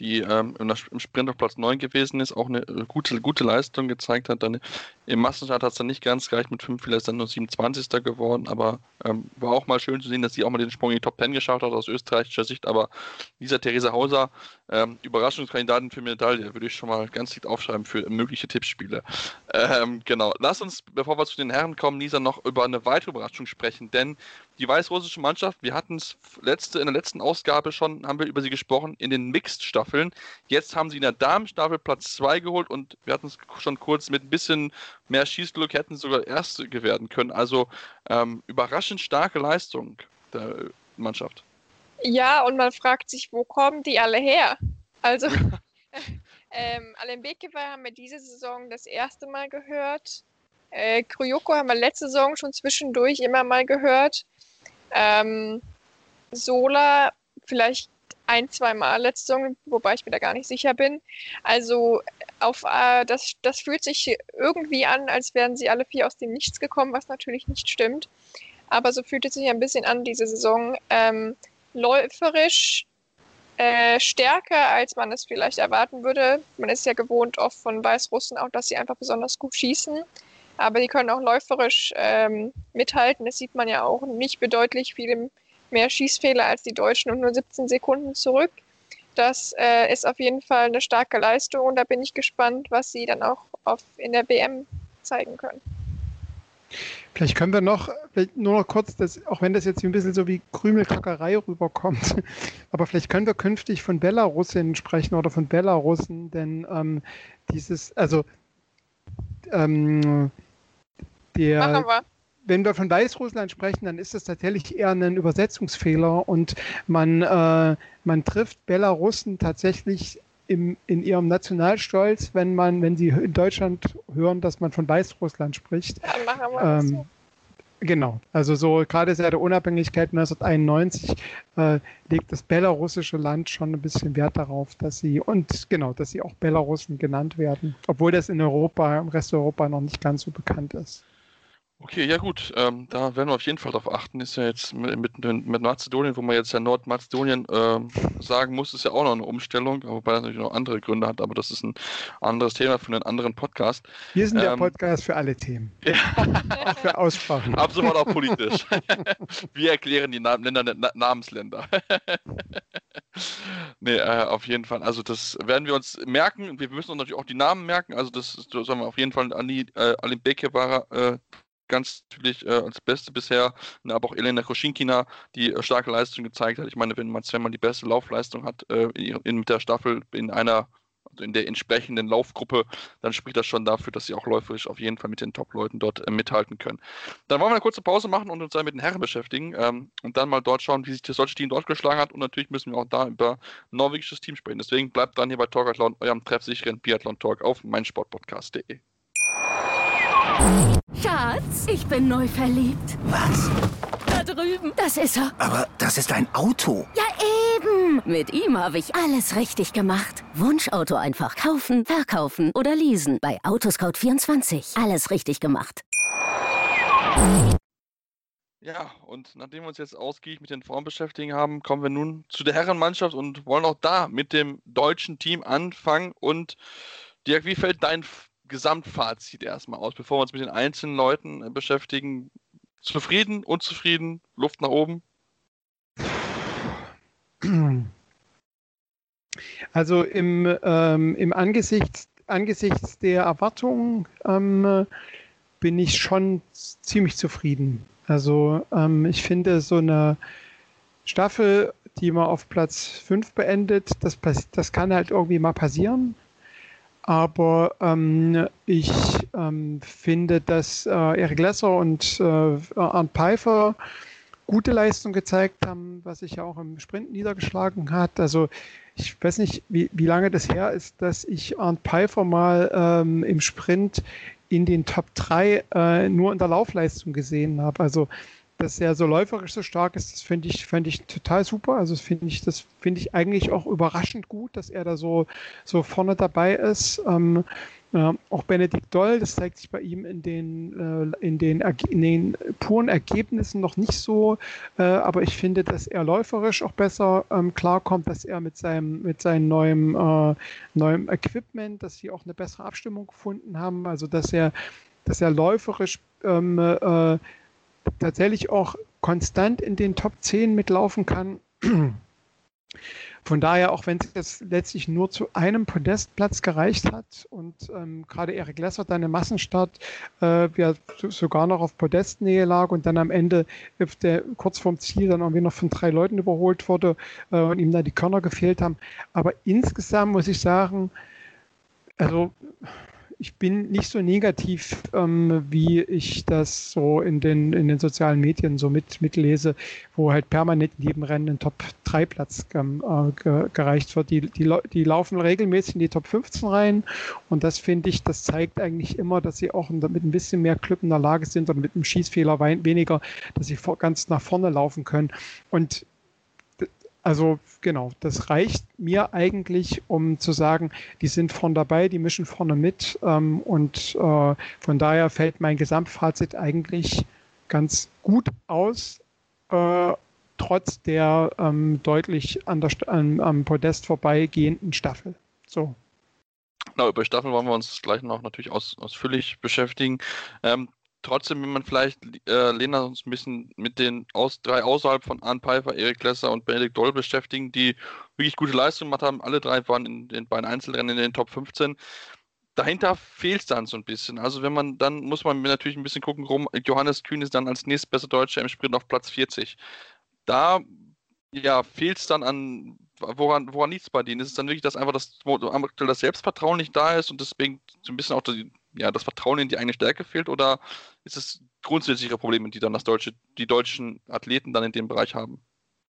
die ähm, im Sprint auf Platz 9 gewesen ist, auch eine äh, gute, gute Leistung gezeigt hat. Dann Im Massenstart hat es dann nicht ganz gereicht mit 5 ist dann nur 27. geworden, aber ähm, war auch mal schön zu sehen, dass sie auch mal den Sprung in die Top 10 geschafft hat aus österreichischer Sicht. Aber Lisa Theresa Hauser, ähm, Überraschungskandidatin für Medaille, würde ich schon mal ganz dick aufschreiben für mögliche Tippspiele. Ähm, genau, lass uns, bevor wir zu den Herren kommen, Lisa, noch über eine weitere Überraschung sprechen, denn die weißrussische Mannschaft, wir hatten es letzte, in der letzten Ausgabe schon, haben wir über sie gesprochen, in den Mixed-Staffeln. Jetzt haben sie in der Damenstaffel Platz 2 geholt und wir hatten es schon kurz mit ein bisschen mehr Schießglück hätten sie sogar Erste werden können. Also ähm, überraschend starke Leistung der Mannschaft. Ja, und man fragt sich, wo kommen die alle her? Also, ähm, Alain Bekewa haben wir diese Saison das erste Mal gehört. Äh, Kryoko haben wir letzte Saison schon zwischendurch immer mal gehört. Ähm, Sola vielleicht ein, zwei Mal letzte wobei ich mir da gar nicht sicher bin. Also auf äh, das, das fühlt sich irgendwie an, als wären sie alle vier aus dem Nichts gekommen, was natürlich nicht stimmt. Aber so fühlt es sich ein bisschen an, diese Saison. Ähm, läuferisch äh, stärker, als man es vielleicht erwarten würde. Man ist ja gewohnt oft von Weißrussen auch, dass sie einfach besonders gut schießen aber die können auch läuferisch ähm, mithalten. Das sieht man ja auch nicht bedeutlich viel mehr Schießfehler als die Deutschen und nur 17 Sekunden zurück. das äh, ist auf jeden Fall eine starke Leistung und da bin ich gespannt, was sie dann auch auf, in der WM zeigen können. Vielleicht können wir noch, nur noch kurz, das, auch wenn das jetzt ein bisschen so wie Krümelkackerei rüberkommt, aber vielleicht können wir künftig von Belarusinnen sprechen oder von Belarussen, denn ähm, dieses, also ähm, der, Machen wir wenn wir von Weißrussland sprechen, dann ist das tatsächlich eher ein Übersetzungsfehler und man, äh, man trifft Belarussen tatsächlich im, in ihrem Nationalstolz, wenn man, wenn sie in Deutschland hören, dass man von Weißrussland spricht. Ja, machen wir ähm, so. Genau, also so gerade seit der Unabhängigkeit 1991 äh, legt das belarussische Land schon ein bisschen Wert darauf, dass sie und genau, dass sie auch Belarussen genannt werden, obwohl das in Europa, im Rest Europa noch nicht ganz so bekannt ist. Okay, ja gut, ähm, da werden wir auf jeden Fall darauf achten. Ist ja jetzt mit, mit, mit Mazedonien, wo man jetzt ja Nordmazedonien ähm, sagen muss, ist ja auch noch eine Umstellung, wobei das natürlich noch andere Gründe hat, aber das ist ein anderes Thema für einen anderen Podcast. Wir sind ähm, der Podcast für alle Themen. Ja. auch für Aussprachen. Ab sofort auch politisch. wir erklären die Namen, Länder, Na Namensländer. nee, äh, auf jeden Fall. Also das werden wir uns merken. Wir müssen uns natürlich auch die Namen merken. Also das, das sollen wir auf jeden Fall Ali, äh, Ali Bekebara äh, ganz natürlich äh, als Beste bisher, ne, aber auch Elena Koschinkina, die äh, starke Leistung gezeigt hat. Ich meine, wenn man, wenn die beste Laufleistung hat äh, in, in, mit der Staffel in einer also in der entsprechenden Laufgruppe, dann spricht das schon dafür, dass sie auch läuferisch auf jeden Fall mit den Top-Leuten dort äh, mithalten können. Dann wollen wir eine kurze Pause machen und uns dann mit den Herren beschäftigen ähm, und dann mal dort schauen, wie sich das deutsche Team dort geschlagen hat und natürlich müssen wir auch da über norwegisches Team sprechen. Deswegen bleibt dann hier bei Talkathlon, eurem treffsicheren Biathlon-Talk auf meinsportpodcast.de. Schatz, ich bin neu verliebt. Was? Da drüben. Das ist er. Aber das ist ein Auto. Ja, eben. Mit ihm habe ich alles richtig gemacht. Wunschauto einfach kaufen, verkaufen oder leasen. Bei Autoscout24. Alles richtig gemacht. Ja, und nachdem wir uns jetzt ausgiebig mit den Frauen beschäftigen haben, kommen wir nun zu der Herrenmannschaft und wollen auch da mit dem deutschen Team anfangen. Und Dirk, wie fällt dein Gesamtfazit erstmal aus, bevor wir uns mit den einzelnen Leuten äh, beschäftigen. Zufrieden, unzufrieden, Luft nach oben? Also im, ähm, im Angesichts, angesichts der Erwartungen ähm, bin ich schon ziemlich zufrieden. Also ähm, ich finde so eine Staffel, die man auf Platz 5 beendet, das, das kann halt irgendwie mal passieren. Aber ähm, ich ähm, finde, dass äh, Eric Lesser und äh, Arndt Pfeiffer gute Leistung gezeigt haben, was sich ja auch im Sprint niedergeschlagen hat. Also ich weiß nicht, wie, wie lange das her ist, dass ich Arndt Pfeiffer mal ähm, im Sprint in den Top 3 äh, nur in der Laufleistung gesehen habe. Also dass er so läuferisch so stark ist, das finde ich, find ich total super. Also das finde ich, das finde ich eigentlich auch überraschend gut, dass er da so, so vorne dabei ist. Ähm, äh, auch Benedikt Doll, das zeigt sich bei ihm in den, äh, in den, in den puren Ergebnissen noch nicht so, äh, aber ich finde, dass er läuferisch auch besser ähm, klarkommt, dass er mit seinem, mit seinem neuen, äh, neuem Equipment, dass sie auch eine bessere Abstimmung gefunden haben, also dass er, dass er läuferisch ähm, äh, tatsächlich auch konstant in den Top 10 mitlaufen kann. Von daher, auch wenn es jetzt letztlich nur zu einem Podestplatz gereicht hat und ähm, gerade Erik Lesser dann im Massenstart äh, ja, sogar noch auf Podestnähe lag und dann am Ende der, kurz vorm Ziel dann irgendwie noch von drei Leuten überholt wurde äh, und ihm da die Körner gefehlt haben. Aber insgesamt muss ich sagen, also ich bin nicht so negativ, ähm, wie ich das so in den, in den sozialen Medien so mit, mitlese, wo halt permanent neben Rennen ein Top-3-Platz ähm, äh, gereicht wird. Die, die, die laufen regelmäßig in die Top 15 rein und das finde ich, das zeigt eigentlich immer, dass sie auch mit ein bisschen mehr Glück in der Lage sind und mit einem Schießfehler weniger, dass sie vor, ganz nach vorne laufen können. Und also genau, das reicht mir eigentlich, um zu sagen, die sind vorne dabei, die mischen vorne mit ähm, und äh, von daher fällt mein Gesamtfazit eigentlich ganz gut aus, äh, trotz der ähm, deutlich an der, an, am Podest vorbeigehenden Staffel. So. Genau, über Staffel wollen wir uns gleich noch natürlich aus, ausführlich beschäftigen. Ähm, trotzdem, wenn man vielleicht äh, Lena uns ein bisschen mit den aus, drei außerhalb von Arne Pfeiffer, Erik Lesser und Benedikt Doll beschäftigen, die wirklich gute Leistungen gemacht haben. Alle drei waren in den beiden Einzelrennen in den Top 15. Dahinter fehlt es dann so ein bisschen. Also wenn man, dann muss man natürlich ein bisschen gucken, rum. Johannes Kühn ist dann als nächstbester Deutscher im Sprint auf Platz 40. Da ja, fehlt es dann an, woran, woran liegt es bei denen? Ist es dann wirklich, dass einfach das, das Selbstvertrauen nicht da ist und deswegen so ein bisschen auch die, ja, das Vertrauen in die eigene Stärke fehlt oder ist es grundsätzliche Probleme, die dann das deutsche, die deutschen Athleten dann in dem Bereich haben?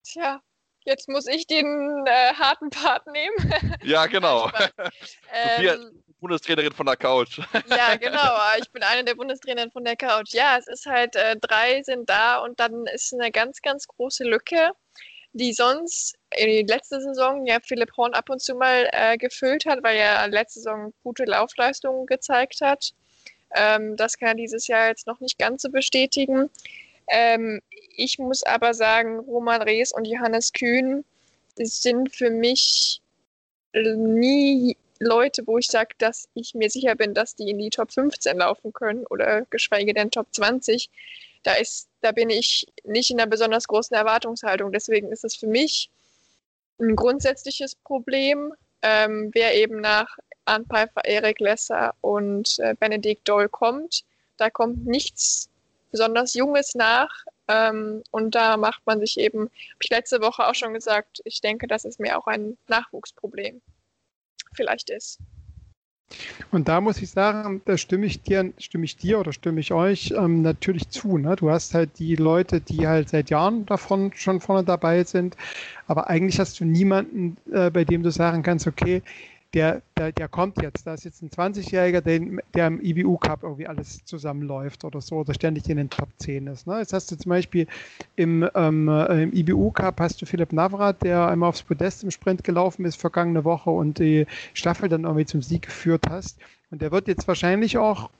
Tja, jetzt muss ich den äh, harten Part nehmen. Ja, genau. ähm, Bundestrainerin von der Couch. ja, genau. Ich bin eine der Bundestrainerinnen von der Couch. Ja, es ist halt, äh, drei sind da und dann ist eine ganz, ganz große Lücke, die sonst in der letzten Saison ja Philipp Horn ab und zu mal äh, gefüllt hat, weil er letzte Saison gute Laufleistungen gezeigt hat. Ähm, das kann er dieses Jahr jetzt noch nicht ganz so bestätigen. Ähm, ich muss aber sagen, Roman Rees und Johannes Kühn sind für mich nie Leute, wo ich sage, dass ich mir sicher bin, dass die in die Top 15 laufen können oder geschweige denn Top 20. Da, ist, da bin ich nicht in einer besonders großen Erwartungshaltung. Deswegen ist es für mich ein grundsätzliches Problem, ähm, wer eben nach Arne Pfeiffer, Erik Lesser und äh, Benedikt Doll kommt. Da kommt nichts besonders Junges nach. Ähm, und da macht man sich eben, habe ich letzte Woche auch schon gesagt, ich denke, das ist mir auch ein Nachwuchsproblem vielleicht ist. Und da muss ich sagen, da stimme ich dir, stimme ich dir oder stimme ich euch ähm, natürlich zu. Ne? Du hast halt die Leute, die halt seit Jahren davon schon vorne dabei sind, aber eigentlich hast du niemanden, äh, bei dem du sagen kannst, okay, der, der, der kommt jetzt. Da ist jetzt ein 20-Jähriger, der, der im IBU Cup irgendwie alles zusammenläuft oder so oder ständig in den Top 10 ist. Ne? Jetzt hast du zum Beispiel im, ähm, äh, im IBU Cup hast du Philipp Navrat, der einmal aufs Podest im Sprint gelaufen ist vergangene Woche und die Staffel dann irgendwie zum Sieg geführt hast. Und der wird jetzt wahrscheinlich auch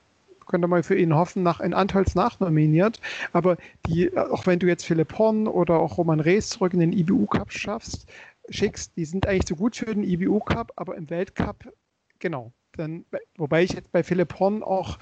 könnte man für ihn hoffen, nach in Antholz nachnominiert. Aber die, auch wenn du jetzt Philipp Horn oder auch Roman Rees zurück in den IBU Cup schaffst, schickst, die sind eigentlich so gut für den IBU Cup, aber im Weltcup, genau. Dann, wobei ich jetzt bei Philipp Horn auch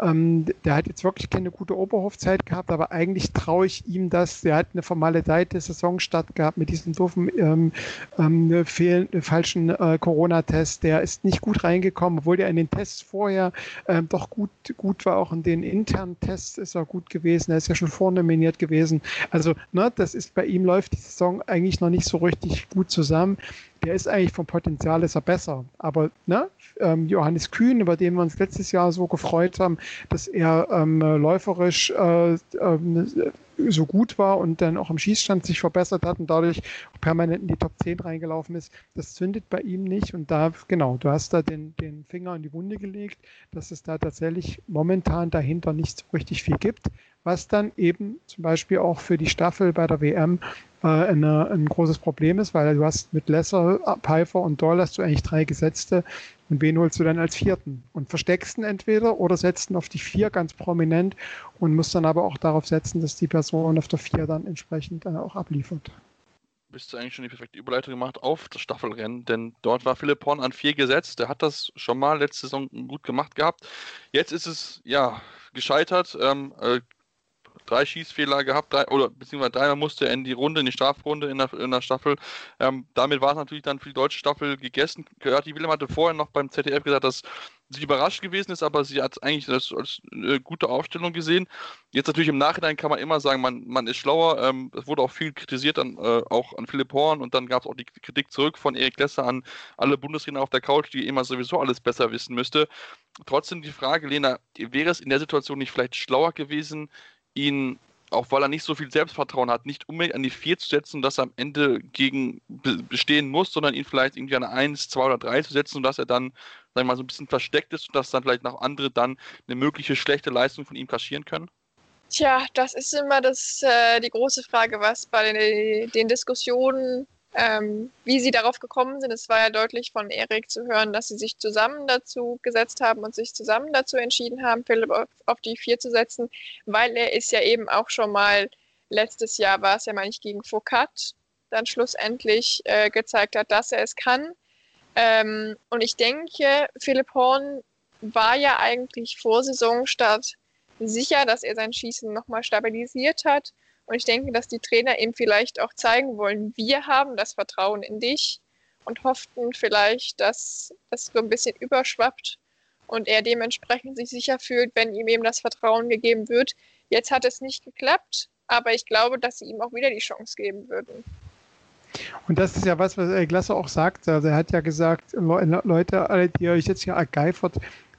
ähm, der hat jetzt wirklich keine gute Oberhofzeit gehabt, aber eigentlich traue ich ihm das. Der hat eine formaledeite Saisonstart gehabt mit diesem doofen, ähm, ähm, fehlen, falschen äh, Corona-Test. Der ist nicht gut reingekommen, obwohl der in den Tests vorher ähm, doch gut, gut war. Auch in den internen Tests ist er gut gewesen. Er ist ja schon vornominiert gewesen. Also, ne, das ist bei ihm läuft die Saison eigentlich noch nicht so richtig gut zusammen der ist eigentlich vom Potenzial ist er besser. Aber ne, ähm, Johannes Kühn, über den wir uns letztes Jahr so gefreut haben, dass er ähm, läuferisch äh, ähm, so gut war und dann auch im Schießstand sich verbessert hat und dadurch permanent in die Top 10 reingelaufen ist, das zündet bei ihm nicht. Und da, genau, du hast da den, den Finger in die Wunde gelegt, dass es da tatsächlich momentan dahinter nicht so richtig viel gibt, was dann eben zum Beispiel auch für die Staffel bei der WM äh, eine, ein großes Problem ist, weil du hast mit Lesser, Pfeiffer und Doll hast du eigentlich drei Gesetzte und wen holst du dann als vierten? Und versteckst ihn entweder oder setzt ihn auf die vier ganz prominent und musst dann aber auch darauf setzen, dass die Person auf der vier dann entsprechend äh, auch abliefert bist du eigentlich schon die perfekte Überleitung gemacht auf das Staffelrennen, denn dort war Philipp Horn an vier gesetzt. Der hat das schon mal letzte Saison gut gemacht gehabt. Jetzt ist es ja gescheitert. Ähm, äh, drei Schießfehler gehabt, drei, oder beziehungsweise dreimal musste er in die Runde, in die Strafrunde in der, in der Staffel. Ähm, damit war es natürlich dann für die deutsche Staffel gegessen. Gerati Willem hatte vorher noch beim ZDF gesagt, dass sie überrascht gewesen ist, aber sie hat eigentlich das als eine gute Aufstellung gesehen. Jetzt natürlich im Nachhinein kann man immer sagen, man, man ist schlauer. Ähm, es wurde auch viel kritisiert, an, äh, auch an Philipp Horn und dann gab es auch die Kritik zurück von Erik Lesser an alle Bundestrainer auf der Couch, die immer sowieso alles besser wissen müsste. Trotzdem die Frage, Lena, wäre es in der Situation nicht vielleicht schlauer gewesen, ihn, auch weil er nicht so viel Selbstvertrauen hat, nicht unbedingt an die 4 zu setzen, dass er am Ende gegen bestehen muss, sondern ihn vielleicht irgendwie an eine 1, 2 oder 3 zu setzen, sodass er dann, sagen wir mal, so ein bisschen versteckt ist und dass dann vielleicht noch andere dann eine mögliche schlechte Leistung von ihm kaschieren können? Tja, das ist immer das, äh, die große Frage, was bei den, den Diskussionen ähm, wie sie darauf gekommen sind, es war ja deutlich von Erik zu hören, dass sie sich zusammen dazu gesetzt haben und sich zusammen dazu entschieden haben, Philipp auf, auf die vier zu setzen, weil er ist ja eben auch schon mal, letztes Jahr war es ja mal nicht gegen Foucault, dann schlussendlich äh, gezeigt hat, dass er es kann. Ähm, und ich denke, Philipp Horn war ja eigentlich vor Saisonstart sicher, dass er sein Schießen nochmal stabilisiert hat. Und ich denke, dass die Trainer ihm vielleicht auch zeigen wollen, wir haben das Vertrauen in dich und hofften vielleicht, dass das so ein bisschen überschwappt und er dementsprechend sich sicher fühlt, wenn ihm eben das Vertrauen gegeben wird. Jetzt hat es nicht geklappt, aber ich glaube, dass sie ihm auch wieder die Chance geben würden. Und das ist ja was, was Glasser auch sagt. Also er hat ja gesagt, Leute, alle, die euch jetzt hier ergeifert,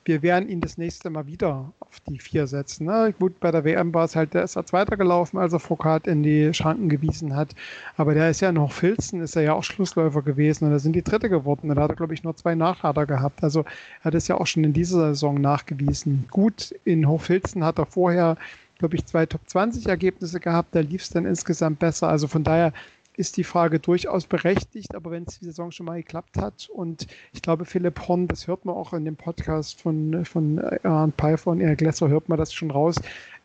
wir werden ihn das nächste Mal wieder auf die vier setzen. Ne? Gut, bei der WM war es halt, der ist als Zweiter gelaufen, als er Foucault in die Schranken gewiesen hat. Aber der ist ja noch Filzen, ist er ja auch Schlussläufer gewesen und da sind die Dritte geworden. Da hat er, glaube ich, nur zwei Nachlader gehabt. Also er hat es ja auch schon in dieser Saison nachgewiesen. Gut, in Hochfilzen hat er vorher, glaube ich, zwei Top 20 Ergebnisse gehabt. Da lief es dann insgesamt besser. Also von daher ist die Frage durchaus berechtigt, aber wenn es die Saison schon mal geklappt hat und ich glaube, Philipp Horn, das hört man auch in dem Podcast von, von Aaron Pfeiffer und Eric Lesser, hört man das schon raus,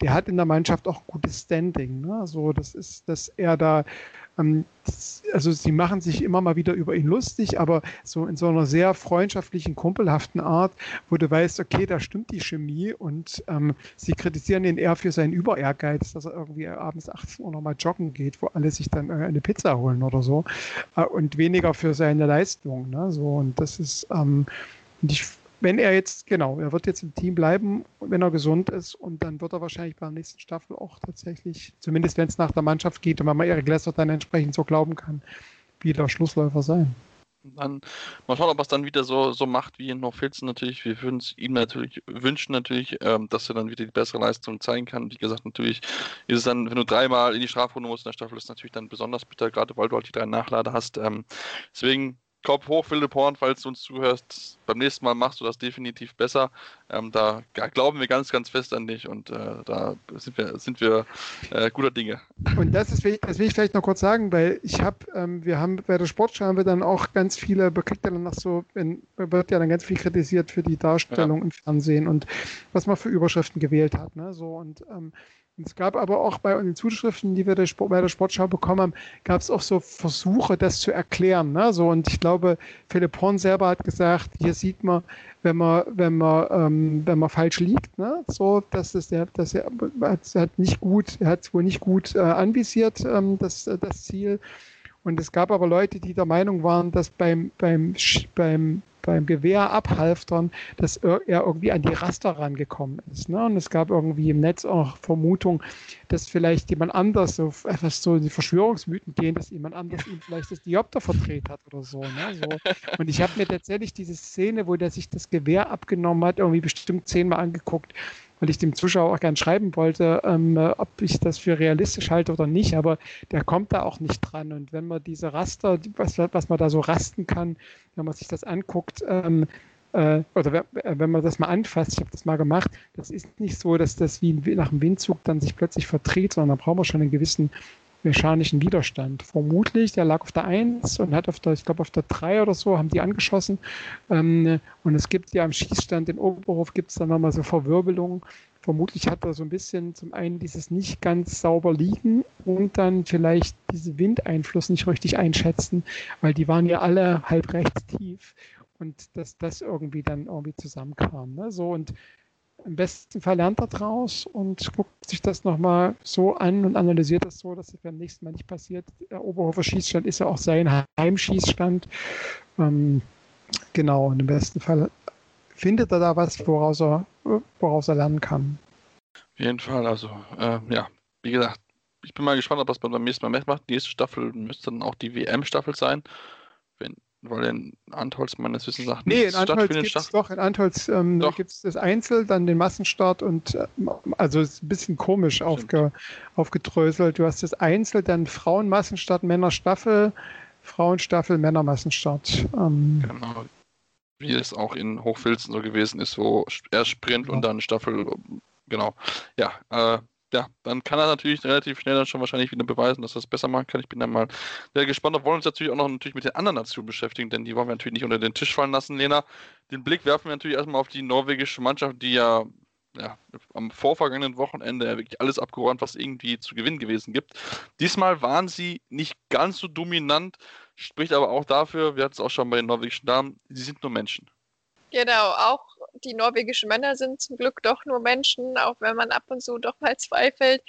der hat in der Mannschaft auch gutes Standing. Ne? Also das ist, dass er da also sie machen sich immer mal wieder über ihn lustig, aber so in so einer sehr freundschaftlichen, kumpelhaften Art, wo du weißt, okay, da stimmt die Chemie und ähm, sie kritisieren ihn eher für seinen Über-Ehrgeiz, dass er irgendwie abends 18 Uhr nochmal joggen geht, wo alle sich dann eine Pizza holen oder so äh, und weniger für seine Leistung. Ne? So, und das ist, ähm, ich wenn er jetzt, genau, er wird jetzt im Team bleiben, wenn er gesund ist und dann wird er wahrscheinlich beim nächsten Staffel auch tatsächlich, zumindest wenn es nach der Mannschaft geht und man Erik Lesser dann entsprechend so glauben kann, wieder Schlussläufer sein. Dann mal schauen, ob er es dann wieder so, so macht wie in Nordfilzen natürlich. Wir würden es ihm natürlich wünschen, natürlich, ähm, dass er dann wieder die bessere Leistung zeigen kann. Wie gesagt, natürlich ist es dann, wenn du dreimal in die Strafrunde musst in der Staffel, ist es natürlich dann besonders bitter, gerade weil du halt die drei Nachlader hast. Ähm, deswegen Kopf hoch, Philipp Horn, falls du uns zuhörst. Beim nächsten Mal machst du das definitiv besser. Ähm, da glauben wir ganz, ganz fest an dich und äh, da sind wir, sind wir äh, guter Dinge. Und das, ist, das will ich vielleicht noch kurz sagen, weil ich habe, ähm, wir haben bei der Sportschau haben wir dann auch ganz viele, bekriegt ja dann noch so, wird ja dann ganz viel kritisiert für die Darstellung ja. im Fernsehen und was man für Überschriften gewählt hat. Ne? So und ähm, es gab aber auch bei den Zuschriften, die wir der Sport, bei der Sportschau bekommen haben, gab es auch so Versuche, das zu erklären. Ne? So, und ich glaube, Philipp Horn selber hat gesagt, hier sieht man, wenn man, wenn man, ähm, wenn man falsch liegt, ne? so, dass es der, dass er, hat nicht gut, er hat wohl nicht gut äh, anvisiert, ähm, das, das Ziel. Und es gab aber Leute, die der Meinung waren, dass beim, beim, beim beim Gewehrabhalftern, dass er irgendwie an die Raster rangekommen ist. Ne? Und es gab irgendwie im Netz auch Vermutung, dass vielleicht jemand anders, so etwas so in die Verschwörungsmythen gehen, dass jemand anders ihm vielleicht das Diopter verdreht hat oder so. Ne? so. Und ich habe mir tatsächlich diese Szene, wo der sich das Gewehr abgenommen hat, irgendwie bestimmt zehnmal angeguckt weil ich dem Zuschauer auch gern schreiben wollte, ähm, ob ich das für realistisch halte oder nicht, aber der kommt da auch nicht dran. Und wenn man diese Raster, was, was man da so rasten kann, wenn man sich das anguckt, ähm, äh, oder wenn man das mal anfasst, ich habe das mal gemacht, das ist nicht so, dass das wie nach dem Windzug dann sich plötzlich verdreht, sondern da braucht man schon einen gewissen mechanischen Widerstand. Vermutlich, der lag auf der 1 und hat auf der, ich glaube auf der 3 oder so, haben die angeschossen. Ähm, und es gibt ja am Schießstand in Oberhof gibt es dann nochmal so Verwirbelungen. Vermutlich hat er so ein bisschen zum einen dieses nicht ganz sauber liegen und dann vielleicht diesen Windeinfluss nicht richtig einschätzen, weil die waren ja alle halb rechts tief und dass das irgendwie dann irgendwie zusammenkam. Ne? So und im besten Fall lernt er draus und guckt sich das nochmal so an und analysiert das so, dass es beim nächsten Mal nicht passiert. Der Oberhofer Schießstand ist ja auch sein Heimschießstand. Ähm, genau, und im besten Fall findet er da was, woraus er, woraus er lernen kann. Auf jeden Fall, also äh, ja, wie gesagt, ich bin mal gespannt, ob das beim nächsten Mal macht. Die nächste Staffel müsste dann auch die WM-Staffel sein. Wenn, weil in Antholz meines Wissens sagt nee, in Antholz gibt es doch, in Antholz ähm, gibt es das Einzel, dann den Massenstart und äh, also ist ein bisschen komisch aufge, aufgedröselt. Du hast das Einzel, dann Frauenmassenstart, Männerstaffel, Frauenstaffel, Männermassenstart. Ähm, genau. Wie es auch in Hochfilzen so gewesen ist, wo er Sprint ja. und dann Staffel, genau. Ja, äh, ja, dann kann er natürlich relativ schnell dann schon wahrscheinlich wieder beweisen, dass er es besser machen kann. Ich bin dann mal sehr gespannt. Wir wollen uns natürlich auch noch natürlich mit den anderen Nationen beschäftigen, denn die wollen wir natürlich nicht unter den Tisch fallen lassen, Lena. Den Blick werfen wir natürlich erstmal auf die norwegische Mannschaft, die ja, ja am vorvergangenen Wochenende wirklich alles abgeräumt, was irgendwie zu gewinnen gewesen gibt. Diesmal waren sie nicht ganz so dominant, spricht aber auch dafür, wir hatten es auch schon bei den norwegischen Damen, sie sind nur Menschen. Genau, auch die norwegischen Männer sind zum Glück doch nur Menschen, auch wenn man ab und zu doch mal zweifelt.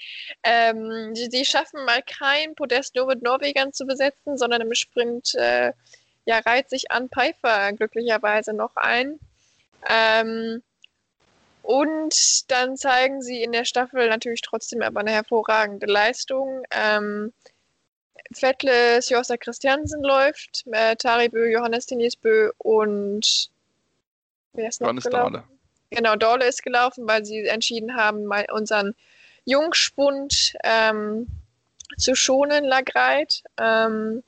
Ähm, die, die, schaffen mal kein Podest nur mit Norwegern zu besetzen, sondern im Sprint äh, ja, reiht sich an Pfeiffer glücklicherweise noch ein. Ähm, und dann zeigen sie in der Staffel natürlich trotzdem aber eine hervorragende Leistung. Ähm, Vettle Sjosa Christiansen läuft, äh, Taribö, Johannes Denisbö und wer ist noch Johannes gelaufen? Dahle. Genau, Dorle ist gelaufen, weil sie entschieden haben, mal unseren Jungspund ähm, zu schonen, Lagreit. Ähm,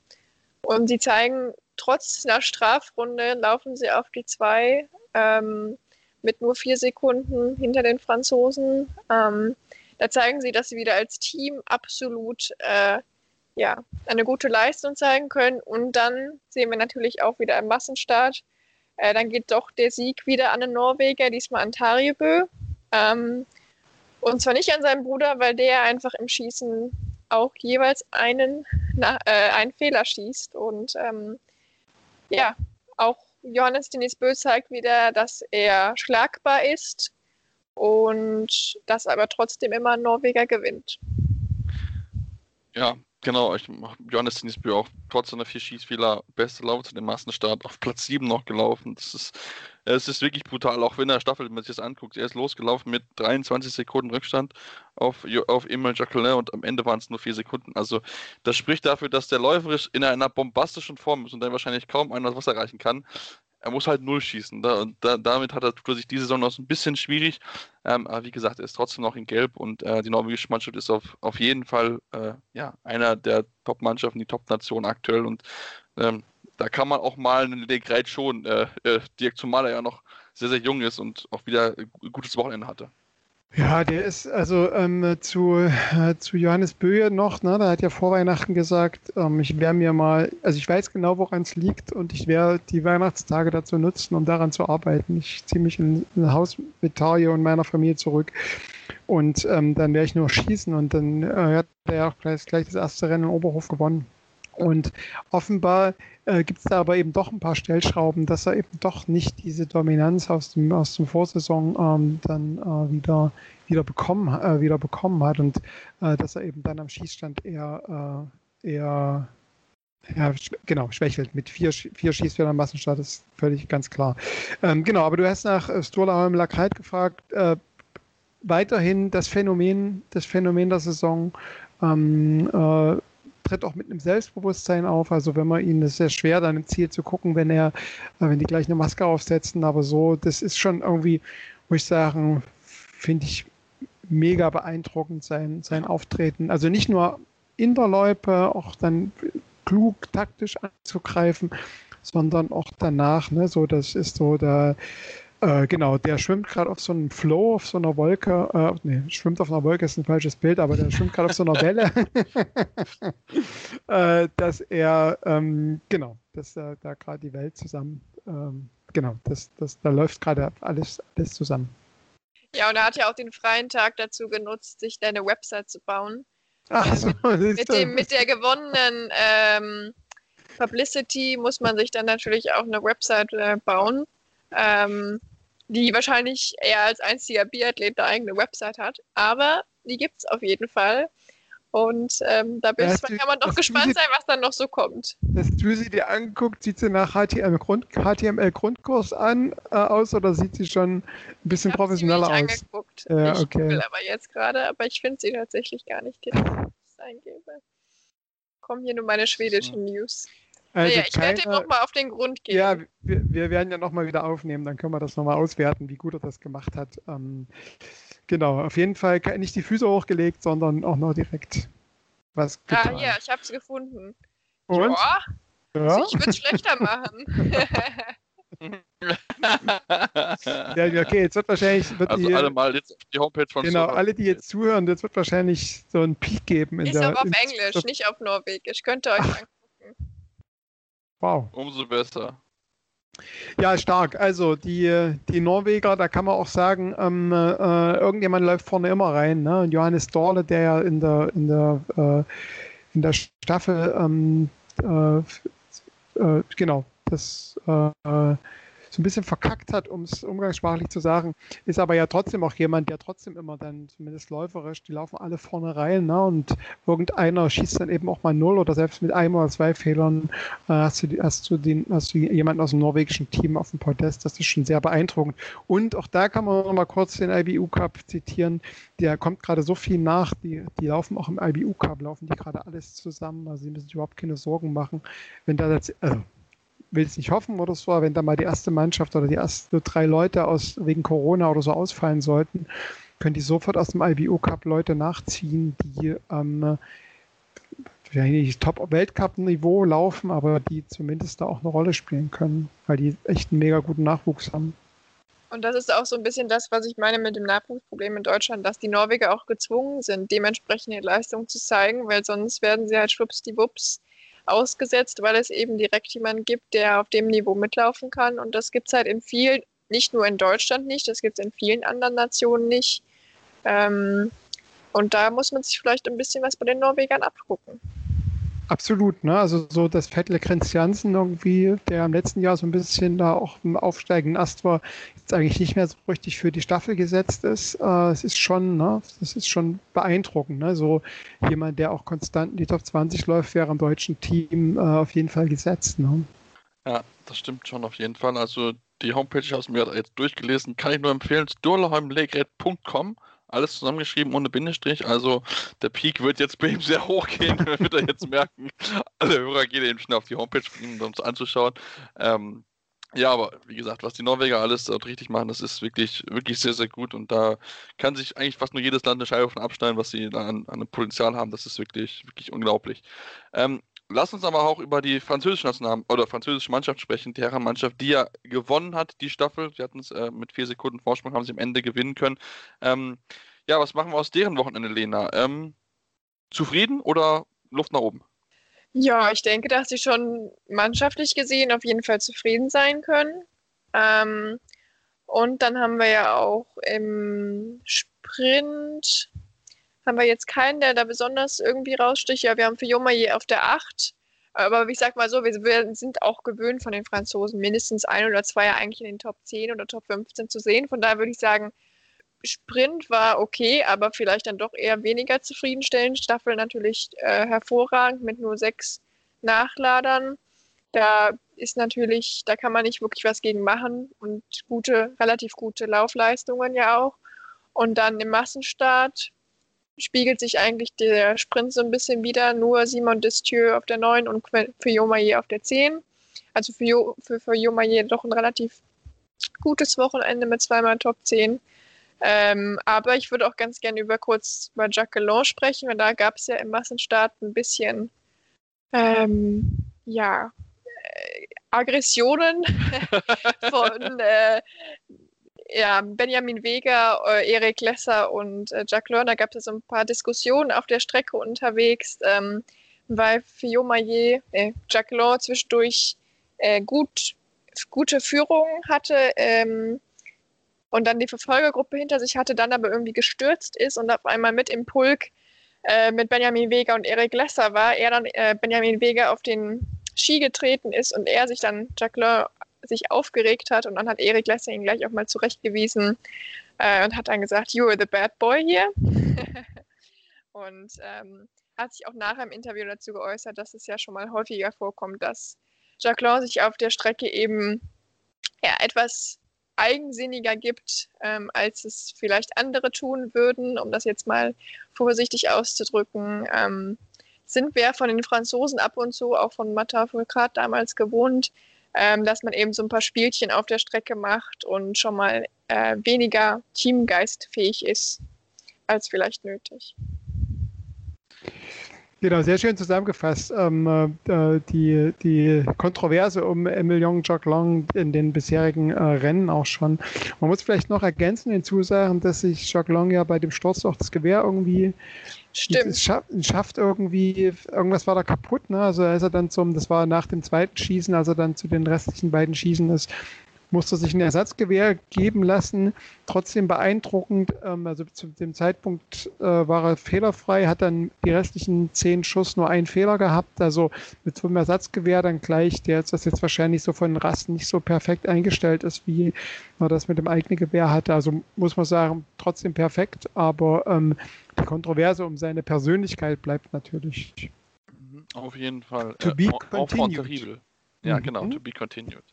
und sie zeigen, trotz einer Strafrunde laufen sie auf die zwei ähm, mit nur vier Sekunden hinter den Franzosen. Ähm, da zeigen sie, dass sie wieder als Team absolut äh, ja, eine gute Leistung zeigen können. Und dann sehen wir natürlich auch wieder einen Massenstart. Äh, dann geht doch der Sieg wieder an den Norweger, diesmal an Tarjebø. Ähm, und zwar nicht an seinen Bruder, weil der einfach im Schießen auch jeweils einen, na, äh, einen Fehler schießt. Und ähm, ja, auch Johannes Denis Bö zeigt wieder, dass er schlagbar ist und dass aber trotzdem immer Norweger gewinnt. Ja, Genau, ich, Johannes Nisbü auch trotz seiner vier Schießfehler beste Lauf zu dem Massenstart auf Platz 7 noch gelaufen. Das ist, es ist wirklich brutal, auch wenn er Staffel, wenn man sich das anguckt, er ist losgelaufen mit 23 Sekunden Rückstand auf, auf Emil Jacqueline und am Ende waren es nur vier Sekunden. Also das spricht dafür, dass der läuferisch in einer bombastischen Form ist und dann wahrscheinlich kaum einer was erreichen kann er muss halt null schießen. Da, und da, damit hat er, tut er sich diese Saison noch so ein bisschen schwierig. Ähm, aber wie gesagt, er ist trotzdem noch in Gelb und äh, die norwegische Mannschaft ist auf, auf jeden Fall äh, ja, einer der Top-Mannschaften, die Top-Nation aktuell. Und ähm, da kann man auch mal einen Legreit schon, äh, äh, Dirk zumal er ja noch sehr, sehr jung ist und auch wieder ein gutes Wochenende hatte. Ja, der ist also ähm, zu, äh, zu Johannes Böhe noch, ne, der hat ja vor Weihnachten gesagt, ähm, ich werde mir mal, also ich weiß genau, woran es liegt und ich werde die Weihnachtstage dazu nutzen, um daran zu arbeiten. Ich ziehe mich in, in ein Haus mit Tarie und meiner Familie zurück und ähm, dann werde ich nur schießen und dann äh, hat er auch gleich, gleich das erste Rennen in Oberhof gewonnen. Und offenbar äh, gibt es da aber eben doch ein paar Stellschrauben, dass er eben doch nicht diese Dominanz aus dem, aus dem Vorsaison ähm, dann äh, wieder, wieder, bekommen, äh, wieder bekommen hat und äh, dass er eben dann am Schießstand eher, äh, eher ja, genau, schwächelt. Mit vier, vier Schießfehlern am Massenstart ist völlig ganz klar. Ähm, genau, aber du hast nach Sturla Holm Lakreit gefragt. Äh, weiterhin das Phänomen, das Phänomen der Saison. Ähm, äh, tritt auch mit einem Selbstbewusstsein auf. Also wenn man ihn, das ist sehr schwer, dann im Ziel zu gucken, wenn er, äh, wenn die gleich eine Maske aufsetzen. Aber so, das ist schon irgendwie, muss ich sagen, finde ich mega beeindruckend sein, sein Auftreten. Also nicht nur in der Loipe, auch dann klug taktisch anzugreifen, sondern auch danach. Ne, so, das ist so der äh, genau, der schwimmt gerade auf so einem Flow, auf so einer Wolke. Äh, nee, schwimmt auf einer Wolke ist ein falsches Bild, aber der schwimmt gerade auf so einer Welle. äh, dass er, ähm, genau, dass äh, da gerade die Welt zusammen, ähm, genau, das, das, da läuft gerade alles, alles zusammen. Ja, und er hat ja auch den freien Tag dazu genutzt, sich deine Website zu bauen. Ach so, mit, mit, dem, mit der gewonnenen ähm, Publicity muss man sich dann natürlich auch eine Website äh, bauen. Ähm, die wahrscheinlich eher als einziger Biathlet eine eigene Website hat. Aber die gibt es auf jeden Fall. Und ähm, da ja, kann man doch gespannt sie, sein, was dann noch so kommt. Dass du sie dir anguckt, sieht sie nach HTML-Grundkurs an äh, aus oder sieht sie schon ein bisschen ich professioneller sie aus? Angeguckt. Ja, ich okay. will aber jetzt gerade, aber ich finde sie tatsächlich gar nicht, die ich eingebe. Kommen hier nur meine schwedischen News. Also naja, ich werde ihm nochmal auf den Grund gehen. Ja, wir, wir werden ja nochmal wieder aufnehmen, dann können wir das nochmal auswerten, wie gut er das gemacht hat. Ähm, genau, auf jeden Fall nicht die Füße hochgelegt, sondern auch noch direkt was ah, getan. Ah, ja, ich habe es gefunden. Und? Ja. Ich würde es schlechter machen. ja, okay, jetzt wird wahrscheinlich. Wird also die, alle mal jetzt auf die Homepage von Genau, Solar. alle, die jetzt zuhören, jetzt wird wahrscheinlich so ein Peak geben. In Ist der, auch auf Englisch, nicht auf Norwegisch. Könnt ihr euch angucken. Wow. Umso besser. Ja, stark. Also die, die Norweger, da kann man auch sagen, ähm, äh, irgendjemand läuft vorne immer rein. Ne? Und Johannes Dorle, der ja in der, in der, äh, in der Staffel, ähm, äh, äh genau, das äh, so ein bisschen verkackt hat, um es umgangssprachlich zu sagen, ist aber ja trotzdem auch jemand, der trotzdem immer dann, zumindest läuferisch, die laufen alle vorne rein ne? und irgendeiner schießt dann eben auch mal null oder selbst mit einem oder zwei Fehlern äh, hast, du, hast, du den, hast du jemanden aus dem norwegischen Team auf dem Podest. Das ist schon sehr beeindruckend. Und auch da kann man noch mal kurz den IBU Cup zitieren. Der kommt gerade so viel nach. Die, die laufen auch im IBU Cup, laufen die gerade alles zusammen. Also sie müssen sich überhaupt keine Sorgen machen, wenn da das, also will es nicht hoffen oder so, wenn da mal die erste Mannschaft oder die ersten drei Leute aus wegen Corona oder so ausfallen sollten, können die sofort aus dem IBU Cup Leute nachziehen, die ähm, nicht Top-Weltcup-Niveau laufen, aber die zumindest da auch eine Rolle spielen können, weil die echt einen mega guten Nachwuchs haben. Und das ist auch so ein bisschen das, was ich meine mit dem Nachwuchsproblem in Deutschland, dass die Norweger auch gezwungen sind, dementsprechend ihre Leistung zu zeigen, weil sonst werden sie halt schwuppsdiwupps ausgesetzt, weil es eben direkt jemanden gibt, der auf dem Niveau mitlaufen kann. Und das gibt es halt in vielen, nicht nur in Deutschland nicht, das gibt es in vielen anderen Nationen nicht. Ähm, und da muss man sich vielleicht ein bisschen was bei den Norwegern abgucken. Absolut, ne? Also so das Vettel Christiansen irgendwie, der im letzten Jahr so ein bisschen da auch im aufsteigenden Ast war, jetzt eigentlich nicht mehr so richtig für die Staffel gesetzt ist. Äh, es ist schon, ne, das ist schon beeindruckend, ne? So jemand, der auch konstant in die Top 20 läuft, wäre im deutschen Team äh, auf jeden Fall gesetzt, ne? Ja, das stimmt schon auf jeden Fall. Also die Homepage, ich habe mir jetzt durchgelesen, kann ich nur empfehlen, sturleheimlegred.com alles zusammengeschrieben ohne Bindestrich. Also der Peak wird jetzt bei ihm sehr hoch gehen, wird er jetzt merken. Alle Hörer gehen eben schnell auf die Homepage, um uns anzuschauen. Ähm, ja, aber wie gesagt, was die Norweger alles dort richtig machen, das ist wirklich, wirklich sehr, sehr gut. Und da kann sich eigentlich fast nur jedes Land eine Scheibe von abschneiden, was sie da an, an Potenzial haben. Das ist wirklich, wirklich unglaublich. Ähm, Lass uns aber auch über die französische National oder französische Mannschaft sprechen, die Herrenmannschaft, die ja gewonnen hat, die Staffel. Sie hatten es äh, mit vier Sekunden Vorsprung, haben sie am Ende gewinnen können. Ähm, ja, was machen wir aus deren Wochenende, Lena? Ähm, zufrieden oder Luft nach oben? Ja, ich denke, dass sie schon mannschaftlich gesehen auf jeden Fall zufrieden sein können. Ähm, und dann haben wir ja auch im Sprint haben wir jetzt keinen, der da besonders irgendwie raussticht. Ja, wir haben für Jomaye auf der 8. Aber ich sag mal so, wir sind auch gewöhnt von den Franzosen, mindestens ein oder zwei eigentlich in den Top 10 oder Top 15 zu sehen. Von daher würde ich sagen, Sprint war okay, aber vielleicht dann doch eher weniger zufriedenstellend. Staffel natürlich äh, hervorragend mit nur sechs Nachladern. Da ist natürlich, da kann man nicht wirklich was gegen machen und gute, relativ gute Laufleistungen ja auch. Und dann im Massenstart spiegelt sich eigentlich der Sprint so ein bisschen wieder. Nur Simon Destieu auf der 9 und für Jomaye auf der 10. Also für, jo, für, für doch ein relativ gutes Wochenende mit zweimal Top 10. Ähm, aber ich würde auch ganz gerne über kurz über Jacqueline sprechen, weil da gab es ja im Massenstart ein bisschen ähm, ja, äh, Aggressionen von äh, ja, Benjamin Weger, äh, Erik Lesser und äh, Jack Lerner gab es so ein paar Diskussionen auf der Strecke unterwegs, ähm, weil Maillet, äh, Jack Lerner zwischendurch äh, gut, gute Führung hatte ähm, und dann die Verfolgergruppe hinter sich hatte, dann aber irgendwie gestürzt ist und auf einmal mit im Pulk äh, mit Benjamin Weger und Erik Lesser war, er dann äh, Benjamin Weger auf den Ski getreten ist und er sich dann Jacqueline sich aufgeregt hat und dann hat Erik Lesser ihn gleich auch mal zurechtgewiesen äh, und hat dann gesagt, you are the bad boy here. und ähm, hat sich auch nachher im Interview dazu geäußert, dass es ja schon mal häufiger vorkommt, dass Jacqueline sich auf der Strecke eben ja, etwas eigensinniger gibt, ähm, als es vielleicht andere tun würden, um das jetzt mal vorsichtig auszudrücken. Ähm, sind wir von den Franzosen ab und zu, auch von Matta Fulcrat damals gewohnt, ähm, dass man eben so ein paar Spielchen auf der Strecke macht und schon mal äh, weniger teamgeistfähig ist als vielleicht nötig. Genau, sehr schön zusammengefasst. Ähm, äh, die, die Kontroverse um Emilien Jacquelin in den bisherigen äh, Rennen auch schon. Man muss vielleicht noch ergänzen hinzusagen, dass sich Jacquelin ja bei dem Sturz auch das Gewehr irgendwie Stimmt. Schafft, schafft irgendwie, irgendwas war da kaputt, ne? Also als er dann zum, das war nach dem zweiten Schießen, als er dann zu den restlichen beiden Schießen ist, musste sich ein Ersatzgewehr geben lassen. Trotzdem beeindruckend. Ähm, also zu dem Zeitpunkt äh, war er fehlerfrei, hat dann die restlichen zehn Schuss nur einen Fehler gehabt. Also mit so einem Ersatzgewehr dann gleich, der jetzt, das jetzt wahrscheinlich so von Rasten nicht so perfekt eingestellt ist, wie man das mit dem eigenen Gewehr hatte. Also muss man sagen, trotzdem perfekt, aber ähm, die Kontroverse um seine Persönlichkeit bleibt natürlich. Mhm, auf jeden Fall. To be äh, continued. Ja, genau, mhm. to be continued.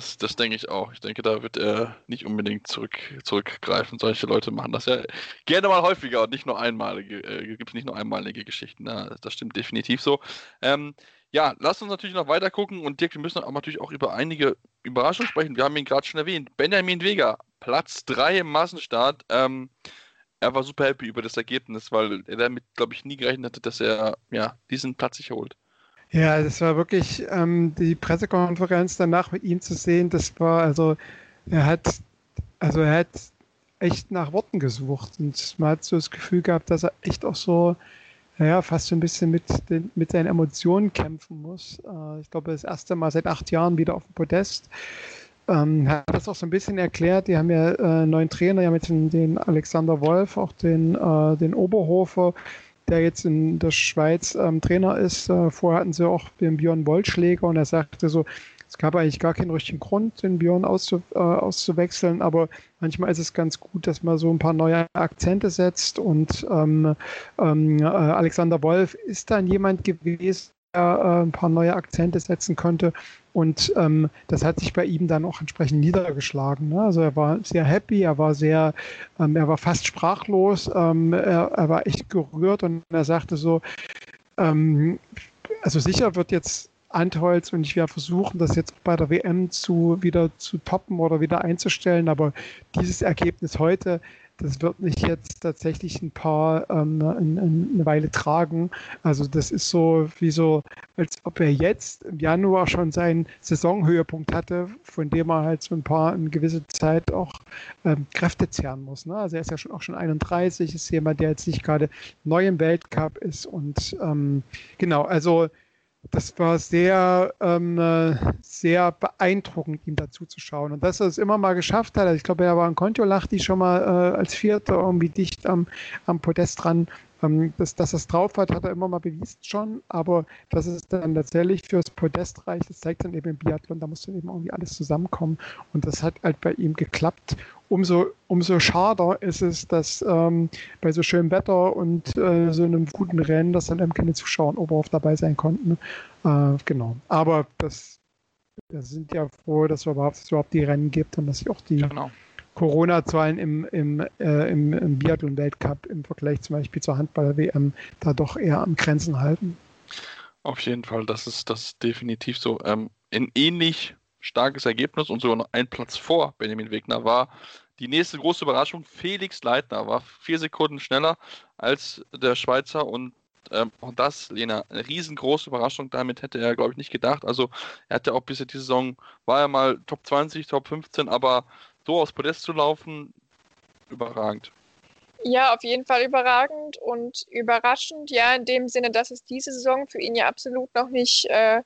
Das, das, denke ich auch. Ich denke, da wird er nicht unbedingt zurück, zurückgreifen. Solche Leute machen das ja gerne mal häufiger und nicht nur einmalige, äh, gibt es nicht nur einmalige Geschichten. Ja, das stimmt definitiv so. Ähm, ja, lass uns natürlich noch weiter gucken und Dirk, wir müssen auch natürlich auch über einige Überraschungen sprechen. Wir haben ihn gerade schon erwähnt. Benjamin Vega, Platz 3 im Massenstart. Ähm, er war super happy über das Ergebnis, weil er damit, glaube ich, nie gerechnet hatte, dass er ja, diesen Platz sich holt. Ja, das war wirklich ähm, die Pressekonferenz danach mit ihm zu sehen. Das war also, er hat, also er hat echt nach Worten gesucht und man hat so das Gefühl gehabt, dass er echt auch so, naja, fast so ein bisschen mit, den, mit seinen Emotionen kämpfen muss. Äh, ich glaube, das erste Mal seit acht Jahren wieder auf dem Podest. Ähm, hat das auch so ein bisschen erklärt. Die haben ja äh, neuen Trainer, ja mit den, den Alexander Wolf, auch den, äh, den Oberhofer der jetzt in der Schweiz ähm, Trainer ist. Äh, vorher hatten sie auch den Björn Wollschläger und er sagte so, es gab eigentlich gar keinen richtigen Grund, den Björn auszu, äh, auszuwechseln, aber manchmal ist es ganz gut, dass man so ein paar neue Akzente setzt und ähm, ähm, äh, Alexander Wolf ist dann jemand gewesen, der äh, ein paar neue Akzente setzen konnte und ähm, das hat sich bei ihm dann auch entsprechend niedergeschlagen. Ne? Also er war sehr happy, er war sehr, ähm, er war fast sprachlos, ähm, er, er, war echt gerührt und er sagte so, ähm, also sicher wird jetzt Antholz und ich werde versuchen, das jetzt bei der WM zu wieder zu toppen oder wieder einzustellen, aber dieses Ergebnis heute, das wird mich jetzt tatsächlich ein paar ähm, eine Weile tragen. Also das ist so wie so, als ob er jetzt im Januar schon seinen Saisonhöhepunkt hatte, von dem er halt so ein paar eine gewisse Zeit auch ähm, Kräfte zehren muss. Ne? Also er ist ja schon auch schon 31, ist jemand, der jetzt nicht gerade neu im Weltcup ist und ähm, genau, also das war sehr, ähm, äh, sehr beeindruckend, ihm dazu zu schauen. Und dass er es immer mal geschafft hat, also ich glaube, er war in Kontiolahti schon mal äh, als Vierter irgendwie dicht am, am Podest dran. Ähm, dass, dass es drauf hat, hat er immer mal bewiesen schon, aber dass es dann tatsächlich fürs Podest reicht, das zeigt dann eben im Biathlon, da muss dann eben irgendwie alles zusammenkommen. Und das hat halt bei ihm geklappt umso, umso schade ist es, dass ähm, bei so schönem Wetter und äh, so einem guten Rennen, dass dann eben keine Zuschauer in dabei sein konnten. Äh, genau. Aber das, wir sind ja froh, dass es überhaupt, überhaupt die Rennen gibt und dass sich auch die genau. Corona-Zahlen im, im, äh, im, im Biathlon-Weltcup im Vergleich zum Beispiel zur Handball-WM da doch eher am Grenzen halten. Auf jeden Fall, das ist das definitiv so. Ähm, in ähnlich starkes Ergebnis und sogar noch ein Platz vor Benjamin Wegner war die nächste große Überraschung. Felix Leitner war vier Sekunden schneller als der Schweizer und ähm, auch das, Lena, eine riesengroße Überraschung. Damit hätte er, glaube ich, nicht gedacht. Also er hatte auch bisher die Saison, war er mal Top 20, Top 15, aber so aus Podest zu laufen, überragend. Ja, auf jeden Fall überragend und überraschend, ja, in dem Sinne, dass es diese Saison für ihn ja absolut noch nicht äh,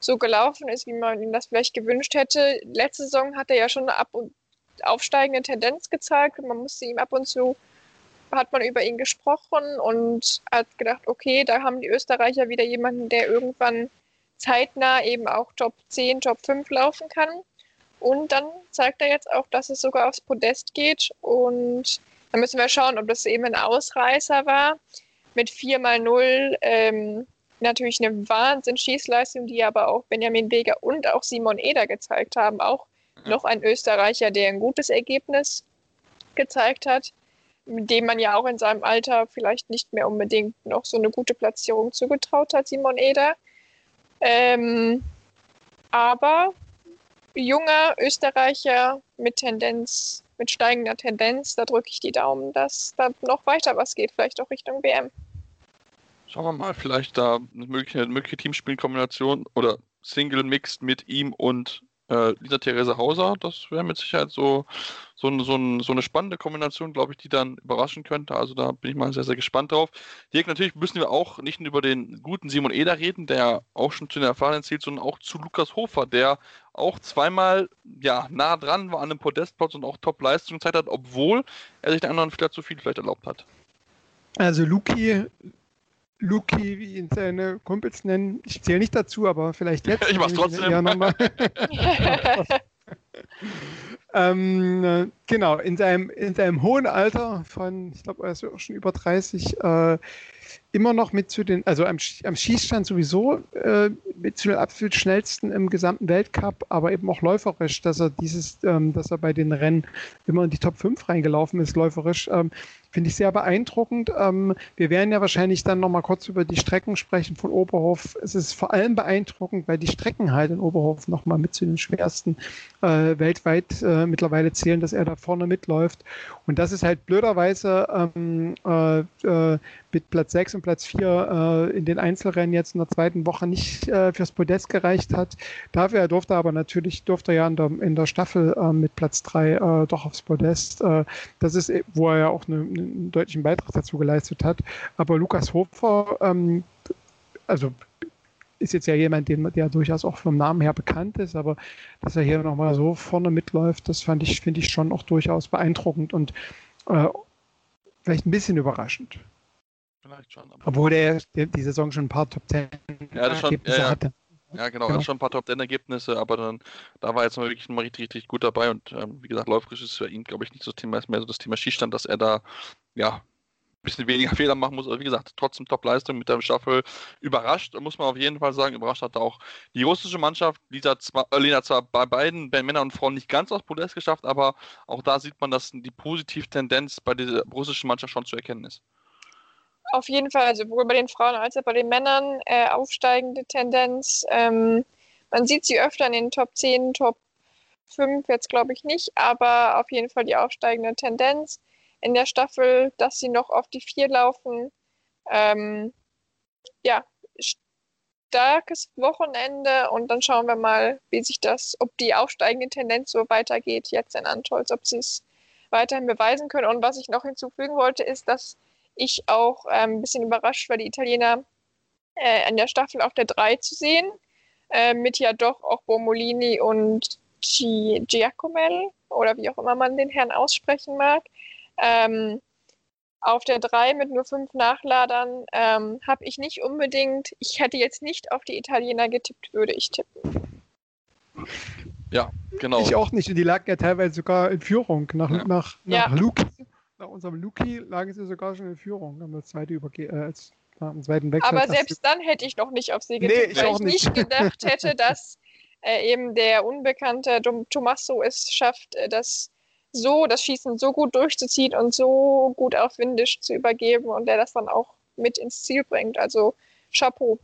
so gelaufen ist, wie man ihm das vielleicht gewünscht hätte. Letzte Saison hat er ja schon ab und aufsteigende Tendenz gezeigt. Man musste ihm ab und zu, hat man über ihn gesprochen und hat gedacht, okay, da haben die Österreicher wieder jemanden, der irgendwann zeitnah eben auch Top 10, Top 5 laufen kann. Und dann zeigt er jetzt auch, dass es sogar aufs Podest geht. Und dann müssen wir schauen, ob das eben ein Ausreißer war. Mit 4 mal 0 ähm, natürlich eine Wahnsinn-Schießleistung, die aber auch Benjamin Beger und auch Simon Eder gezeigt haben. Auch noch ein Österreicher, der ein gutes Ergebnis gezeigt hat, dem man ja auch in seinem Alter vielleicht nicht mehr unbedingt noch so eine gute Platzierung zugetraut hat, Simon Eder. Ähm, aber junger Österreicher mit Tendenz, mit steigender Tendenz, da drücke ich die Daumen, dass da noch weiter was geht, vielleicht auch Richtung WM. Schauen wir mal, vielleicht da eine mögliche, mögliche Teamspielkombination oder Single Mixed mit ihm und äh, Lisa Therese Hauser. Das wäre mit Sicherheit so, so, so, so eine spannende Kombination, glaube ich, die dann überraschen könnte. Also da bin ich mal sehr, sehr gespannt drauf. Dirk, natürlich müssen wir auch nicht nur über den guten Simon Eder reden, der auch schon zu den Erfahrenen zählt, sondern auch zu Lukas Hofer, der auch zweimal ja, nah dran war an einem Podestplatz und auch Top-Leistung gezeigt hat, obwohl er sich den anderen vielleicht zu viel vielleicht erlaubt hat. Also Luki Luki, wie ihn seine Kumpels nennen. Ich zähle nicht dazu, aber vielleicht jetzt. ich mach's trotzdem. Ja, ähm, äh, genau, in seinem, in seinem hohen Alter von, ich glaube, er ist auch schon über 30, äh, immer noch mit zu den, also am, am Schießstand sowieso äh, mit zu den absolut schnellsten im gesamten Weltcup, aber eben auch läuferisch, dass er dieses, ähm, dass er bei den Rennen immer in die Top 5 reingelaufen ist, läuferisch. Ähm, Finde ich sehr beeindruckend. Ähm, wir werden ja wahrscheinlich dann nochmal kurz über die Strecken sprechen von Oberhof. Es ist vor allem beeindruckend, weil die Strecken halt in Oberhof nochmal mit zu den schwersten äh, weltweit äh, mittlerweile zählen, dass er da vorne mitläuft. Und das ist halt blöderweise ähm, äh, äh mit Platz 6 und Platz 4 äh, in den Einzelrennen jetzt in der zweiten Woche nicht äh, fürs Podest gereicht hat. Dafür durfte er aber natürlich, durfte ja in der, in der Staffel mit Platz 3 doch aufs Podest. das ist, wo er ja auch eine, eine einen deutlichen Beitrag dazu geleistet hat. Aber Lukas Hofer, ähm, also ist jetzt ja jemand, den, der durchaus auch vom Namen her bekannt ist, aber dass er hier nochmal so vorne mitläuft, das fand ich, finde ich schon auch durchaus beeindruckend und äh, vielleicht ein bisschen überraschend. Vielleicht schon. Obwohl der, die Saison schon ein paar Top Ten ja, schon, ja, ja. hatte. Ja, genau, genau. schon ein paar Top-10-Ergebnisse, aber dann, da war jetzt mal wirklich mal richtig, richtig gut dabei und ähm, wie gesagt, läuferisch ist für ihn, glaube ich, nicht so das Thema, ist mehr so das Thema Schießstand, dass er da, ja, ein bisschen weniger Fehler machen muss, aber wie gesagt, trotzdem Top-Leistung mit der Staffel überrascht, muss man auf jeden Fall sagen, überrascht hat auch die russische Mannschaft, Lisa zwar, äh, Lena zwar bei beiden, bei Männern und Frauen nicht ganz aufs Podest geschafft, aber auch da sieht man, dass die positive Tendenz bei der russischen Mannschaft schon zu erkennen ist. Auf jeden Fall, also sowohl bei den Frauen als auch bei den Männern äh, aufsteigende Tendenz. Ähm, man sieht sie öfter in den Top 10, Top 5 jetzt glaube ich nicht, aber auf jeden Fall die aufsteigende Tendenz in der Staffel, dass sie noch auf die 4 laufen. Ähm, ja, starkes Wochenende und dann schauen wir mal, wie sich das, ob die aufsteigende Tendenz so weitergeht jetzt in Antolz, ob sie es weiterhin beweisen können. Und was ich noch hinzufügen wollte, ist, dass ich auch ähm, ein bisschen überrascht war, die Italiener äh, an der Staffel auf der 3 zu sehen, äh, mit ja doch auch Bomolini und G Giacomel oder wie auch immer man den Herrn aussprechen mag. Ähm, auf der 3 mit nur fünf Nachladern ähm, habe ich nicht unbedingt, ich hätte jetzt nicht auf die Italiener getippt, würde ich tippen. Ja, genau. Ich auch nicht. Und die lagen ja teilweise sogar in Führung nach, ja. nach, nach ja. Luke nach unserem Luki lagen sie sogar schon in Führung, haben das zweite überge äh, als, am zweiten Wechsel. Aber selbst dann hätte ich noch nicht auf sie getippt, nee, ich weil ich nicht gedacht hätte, dass äh, eben der unbekannte Tommaso es schafft, äh, das so, das Schießen so gut durchzuziehen und so gut auf Windisch zu übergeben und der das dann auch mit ins Ziel bringt. Also Chapeau.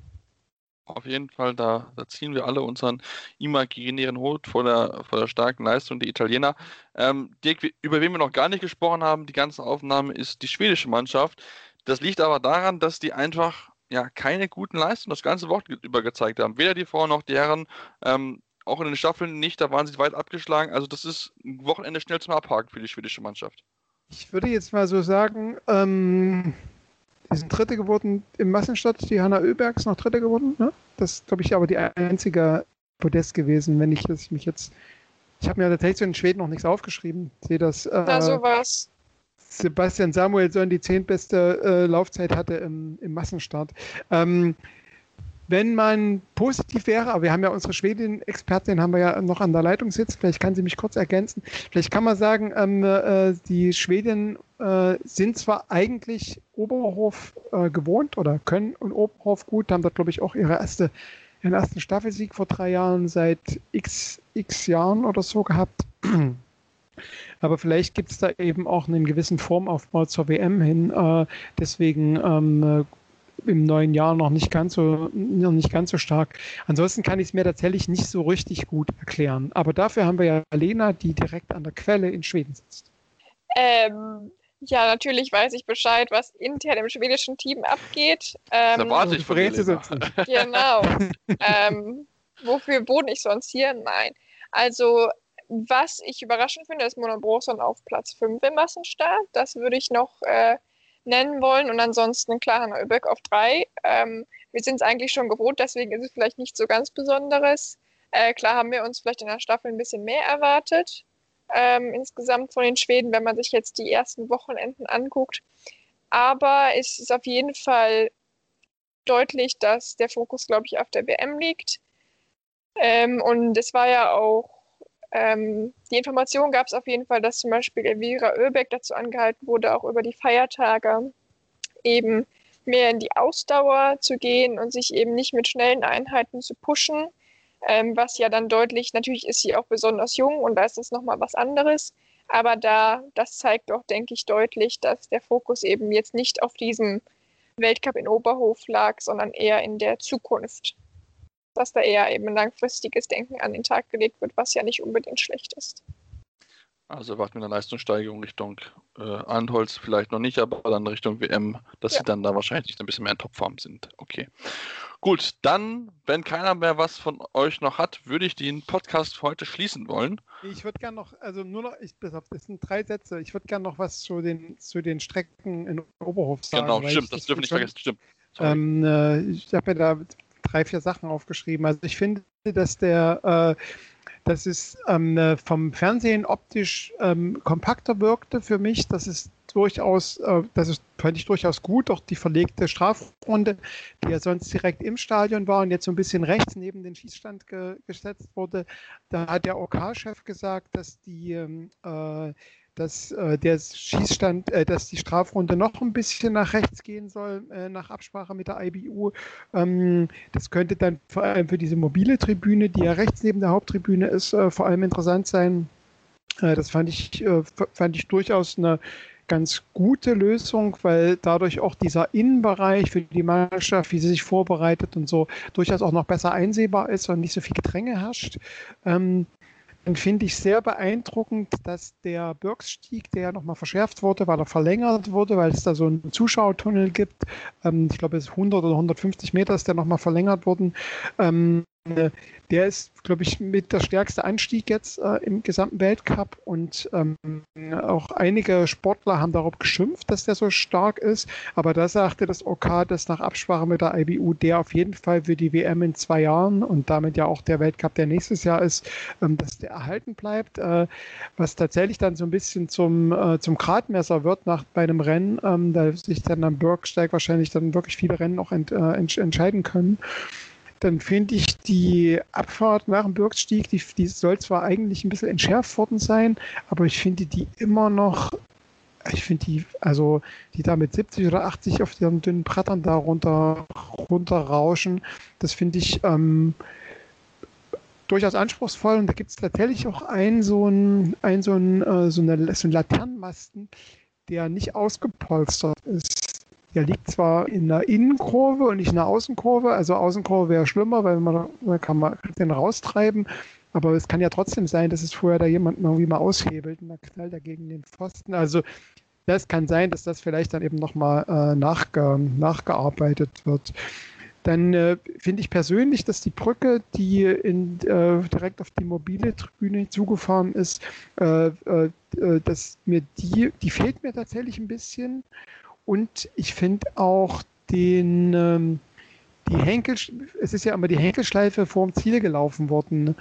Auf jeden Fall, da, da ziehen wir alle unseren imaginären Hut vor der, vor der starken Leistung der Italiener. Ähm, Dirk, über wen wir noch gar nicht gesprochen haben, die ganze Aufnahme ist die schwedische Mannschaft. Das liegt aber daran, dass die einfach ja, keine guten Leistungen das ganze Wochenende über gezeigt haben. Weder die Frauen noch die Herren, ähm, auch in den Staffeln nicht, da waren sie weit abgeschlagen. Also das ist ein Wochenende schnell zum Abhaken für die schwedische Mannschaft. Ich würde jetzt mal so sagen, ähm, die sind Dritte geworden im Massenstart. Die Hanna Oeberg ist noch Dritte geworden. Ne? Das ist, glaube ich, aber die einzige Podest gewesen, wenn ich, dass ich mich jetzt. Ich habe mir tatsächlich zu den Schweden noch nichts aufgeschrieben. Ich sehe das. Äh, Na, sowas. Sebastian Samuelsson die zehntbeste äh, Laufzeit hatte im, im Massenstart. Ähm, wenn man positiv wäre, aber wir haben ja unsere Schwedin-Expertin, haben wir ja noch an der Leitung sitzen, vielleicht kann sie mich kurz ergänzen. Vielleicht kann man sagen, ähm, äh, die Schwedinnen äh, sind zwar eigentlich Oberhof äh, gewohnt oder können und Oberhof gut, haben dort, glaube ich, auch ihre erste, ihren ersten Staffelsieg vor drei Jahren seit x, x Jahren oder so gehabt. Aber vielleicht gibt es da eben auch einen gewissen Formaufbau zur WM hin. Äh, deswegen ähm, im neuen Jahr noch nicht ganz so, noch nicht ganz so stark. Ansonsten kann ich es mir tatsächlich nicht so richtig gut erklären. Aber dafür haben wir ja Lena, die direkt an der Quelle in Schweden sitzt. Ähm, ja, natürlich weiß ich Bescheid, was intern im schwedischen Team abgeht. Ähm, da warte ich von Genau. ähm, wofür wohne ich sonst hier? Nein. Also, was ich überraschend finde, ist Mona Broson auf Platz 5 im Massenstart. Das würde ich noch äh, nennen wollen. Und ansonsten Clara Neuböck auf 3. Ähm, wir sind es eigentlich schon gewohnt, deswegen ist es vielleicht nicht so ganz Besonderes. Äh, klar haben wir uns vielleicht in der Staffel ein bisschen mehr erwartet. Ähm, insgesamt von den Schweden, wenn man sich jetzt die ersten Wochenenden anguckt. Aber es ist auf jeden Fall deutlich, dass der Fokus, glaube ich, auf der WM liegt. Ähm, und es war ja auch, ähm, die Information gab es auf jeden Fall, dass zum Beispiel Elvira Oebeck dazu angehalten wurde, auch über die Feiertage eben mehr in die Ausdauer zu gehen und sich eben nicht mit schnellen Einheiten zu pushen, ähm, was ja dann deutlich, natürlich ist sie auch besonders jung und da ist es nochmal was anderes, aber da, das zeigt doch, denke ich, deutlich, dass der Fokus eben jetzt nicht auf diesem Weltcup in Oberhof lag, sondern eher in der Zukunft. Dass da eher eben langfristiges Denken an den Tag gelegt wird, was ja nicht unbedingt schlecht ist. Also warten wir eine Leistungssteigerung Richtung äh, Anholz vielleicht noch nicht, aber dann Richtung WM, dass ja. sie dann da wahrscheinlich ein bisschen mehr in Topform sind. Okay. Gut, dann, wenn keiner mehr was von euch noch hat, würde ich den Podcast für heute schließen wollen. Ich würde gerne noch, also nur noch, ich, das sind drei Sätze, ich würde gerne noch was zu den, zu den Strecken in Oberhof sagen. Genau, stimmt, das, das dürfen wir nicht vergessen, stimmt. Ähm, äh, ich habe mir da drei, vier Sachen aufgeschrieben. Also ich finde, dass der äh, dass es ähm, äh, vom Fernsehen optisch ähm, kompakter wirkte für mich. Das ist durchaus, äh, das ist, fand ich durchaus gut. Auch die verlegte Strafrunde, die ja sonst direkt im Stadion war und jetzt so ein bisschen rechts neben den Schießstand ge gesetzt wurde. Da hat der OK-Chef gesagt, dass die ähm, äh, dass äh, der Schießstand, äh, dass die Strafrunde noch ein bisschen nach rechts gehen soll, äh, nach Absprache mit der IBU. Ähm, das könnte dann vor allem für diese mobile Tribüne, die ja rechts neben der Haupttribüne ist, äh, vor allem interessant sein. Äh, das fand ich, äh, fand ich durchaus eine ganz gute Lösung, weil dadurch auch dieser Innenbereich für die Mannschaft, wie sie sich vorbereitet und so, durchaus auch noch besser einsehbar ist und nicht so viel Gedränge herrscht. Ähm, dann finde ich sehr beeindruckend, dass der Birksstieg, der ja nochmal verschärft wurde, weil er verlängert wurde, weil es da so einen Zuschauertunnel gibt, ähm, ich glaube, es ist 100 oder 150 Meter ist der nochmal verlängert worden, ähm, äh, der ist, glaube ich, mit der stärkste Anstieg jetzt äh, im gesamten Weltcup und ähm, auch einige Sportler haben darauf geschimpft, dass der so stark ist. Aber da sagte das OK, dass nach Absprache mit der IBU der auf jeden Fall für die WM in zwei Jahren und damit ja auch der Weltcup, der nächstes Jahr ist, ähm, dass der erhalten bleibt. Äh, was tatsächlich dann so ein bisschen zum, äh, zum Gradmesser wird nach, bei einem Rennen, ähm, da sich dann am Bürgsteig wahrscheinlich dann wirklich viele Rennen auch ent, äh, entscheiden können dann finde ich die Abfahrt nach dem Bürgstieg, die, die soll zwar eigentlich ein bisschen entschärft worden sein, aber ich finde die immer noch, ich finde die, also die da mit 70 oder 80 auf ihren dünnen Brettern da runter, runterrauschen, das finde ich ähm, durchaus anspruchsvoll. Und da gibt es tatsächlich auch einen so einen, ein, so einen, äh, so einen Laternenmasten, der nicht ausgepolstert ist der liegt zwar in der Innenkurve und nicht in der Außenkurve. Also Außenkurve wäre schlimmer, weil man, man kann man den raustreiben. Aber es kann ja trotzdem sein, dass es vorher da jemand irgendwie mal aushebelt und dann knallt er gegen den Pfosten. Also das kann sein, dass das vielleicht dann eben nochmal äh, nachge nachgearbeitet wird. Dann äh, finde ich persönlich, dass die Brücke, die in, äh, direkt auf die mobile Tribüne zugefahren ist, äh, äh, äh dass mir die, die fehlt mir tatsächlich ein bisschen. Und ich finde auch den, ähm, die Henkel, es ist ja immer die Henkelschleife vorm Ziel gelaufen worden.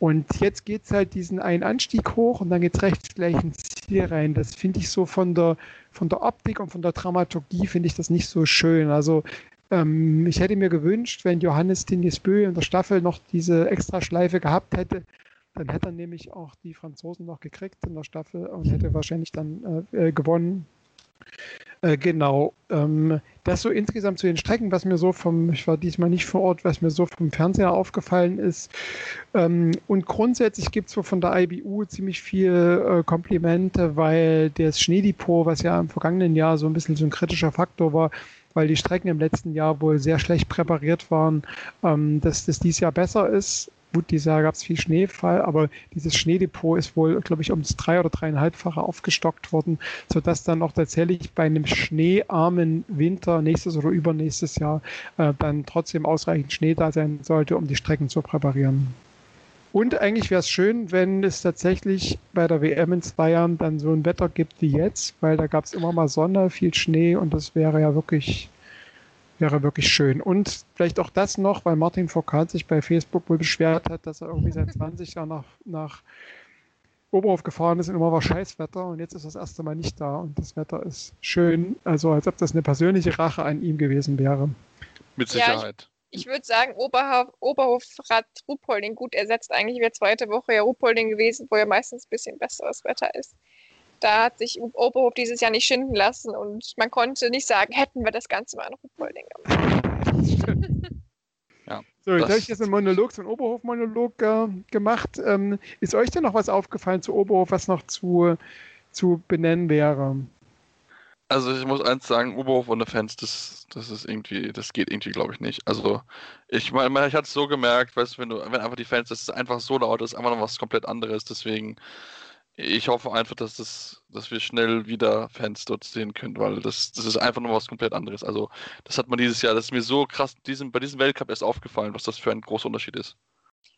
Und jetzt geht es halt diesen einen Anstieg hoch und dann geht es rechts gleich ins Ziel rein. Das finde ich so von der, von der Optik und von der Dramaturgie finde ich das nicht so schön. Also ähm, ich hätte mir gewünscht, wenn Johannes Tingesbö in der Staffel noch diese Extraschleife gehabt hätte, dann hätte er nämlich auch die Franzosen noch gekriegt in der Staffel und hätte wahrscheinlich dann äh, äh gewonnen. Äh, genau. Ähm, das so insgesamt zu den Strecken, was mir so vom, ich war diesmal nicht vor Ort, was mir so vom Fernseher aufgefallen ist. Ähm, und grundsätzlich gibt es von der IBU ziemlich viel äh, Komplimente, weil das Schneedepot, was ja im vergangenen Jahr so ein bisschen so ein kritischer Faktor war, weil die Strecken im letzten Jahr wohl sehr schlecht präpariert waren, ähm, dass das dieses Jahr besser ist. Gut, dieses Jahr gab es viel Schneefall, aber dieses Schneedepot ist wohl, glaube ich, ums drei- oder dreieinhalbfache aufgestockt worden, sodass dann auch tatsächlich bei einem schneearmen Winter nächstes oder übernächstes Jahr äh, dann trotzdem ausreichend Schnee da sein sollte, um die Strecken zu präparieren. Und eigentlich wäre es schön, wenn es tatsächlich bei der WM in zwei Jahren dann so ein Wetter gibt wie jetzt, weil da gab es immer mal Sonne, viel Schnee und das wäre ja wirklich, wäre wirklich schön. Und vielleicht auch das noch, weil Martin Foucault sich bei Facebook wohl beschwert hat, dass er irgendwie seit 20 Jahren nach, nach Oberhof gefahren ist und immer war Scheißwetter und jetzt ist das erste Mal nicht da und das Wetter ist schön. Also als ob das eine persönliche Rache an ihm gewesen wäre. Mit Sicherheit. Ja, ich würde sagen, Oberhof, Oberhofrat Ruhpolding gut ersetzt. Eigentlich wäre zweite Woche ja Ruhpolding gewesen, wo ja meistens ein bisschen besseres Wetter ist. Da hat sich Oberhof dieses Jahr nicht schinden lassen und man konnte nicht sagen, hätten wir das Ganze mal in Ruhpolding gemacht. ja, so, jetzt habe ich jetzt einen Monolog, so einen Oberhof-Monolog äh, gemacht. Ähm, ist euch denn noch was aufgefallen zu Oberhof, was noch zu, zu benennen wäre? Also ich muss eins sagen, Oberhof ohne Fans, das, das ist irgendwie, das geht irgendwie, glaube ich, nicht. Also ich meine, ich hatte es so gemerkt, weißt du, wenn du, wenn einfach die Fans, das ist einfach so laut, das ist einfach noch was komplett anderes. Deswegen, ich hoffe einfach, dass das, dass wir schnell wieder Fans dort sehen können, weil das, das ist einfach noch was komplett anderes. Also das hat man dieses Jahr, das ist mir so krass diesem, bei diesem Weltcup erst aufgefallen, was das für ein großer Unterschied ist.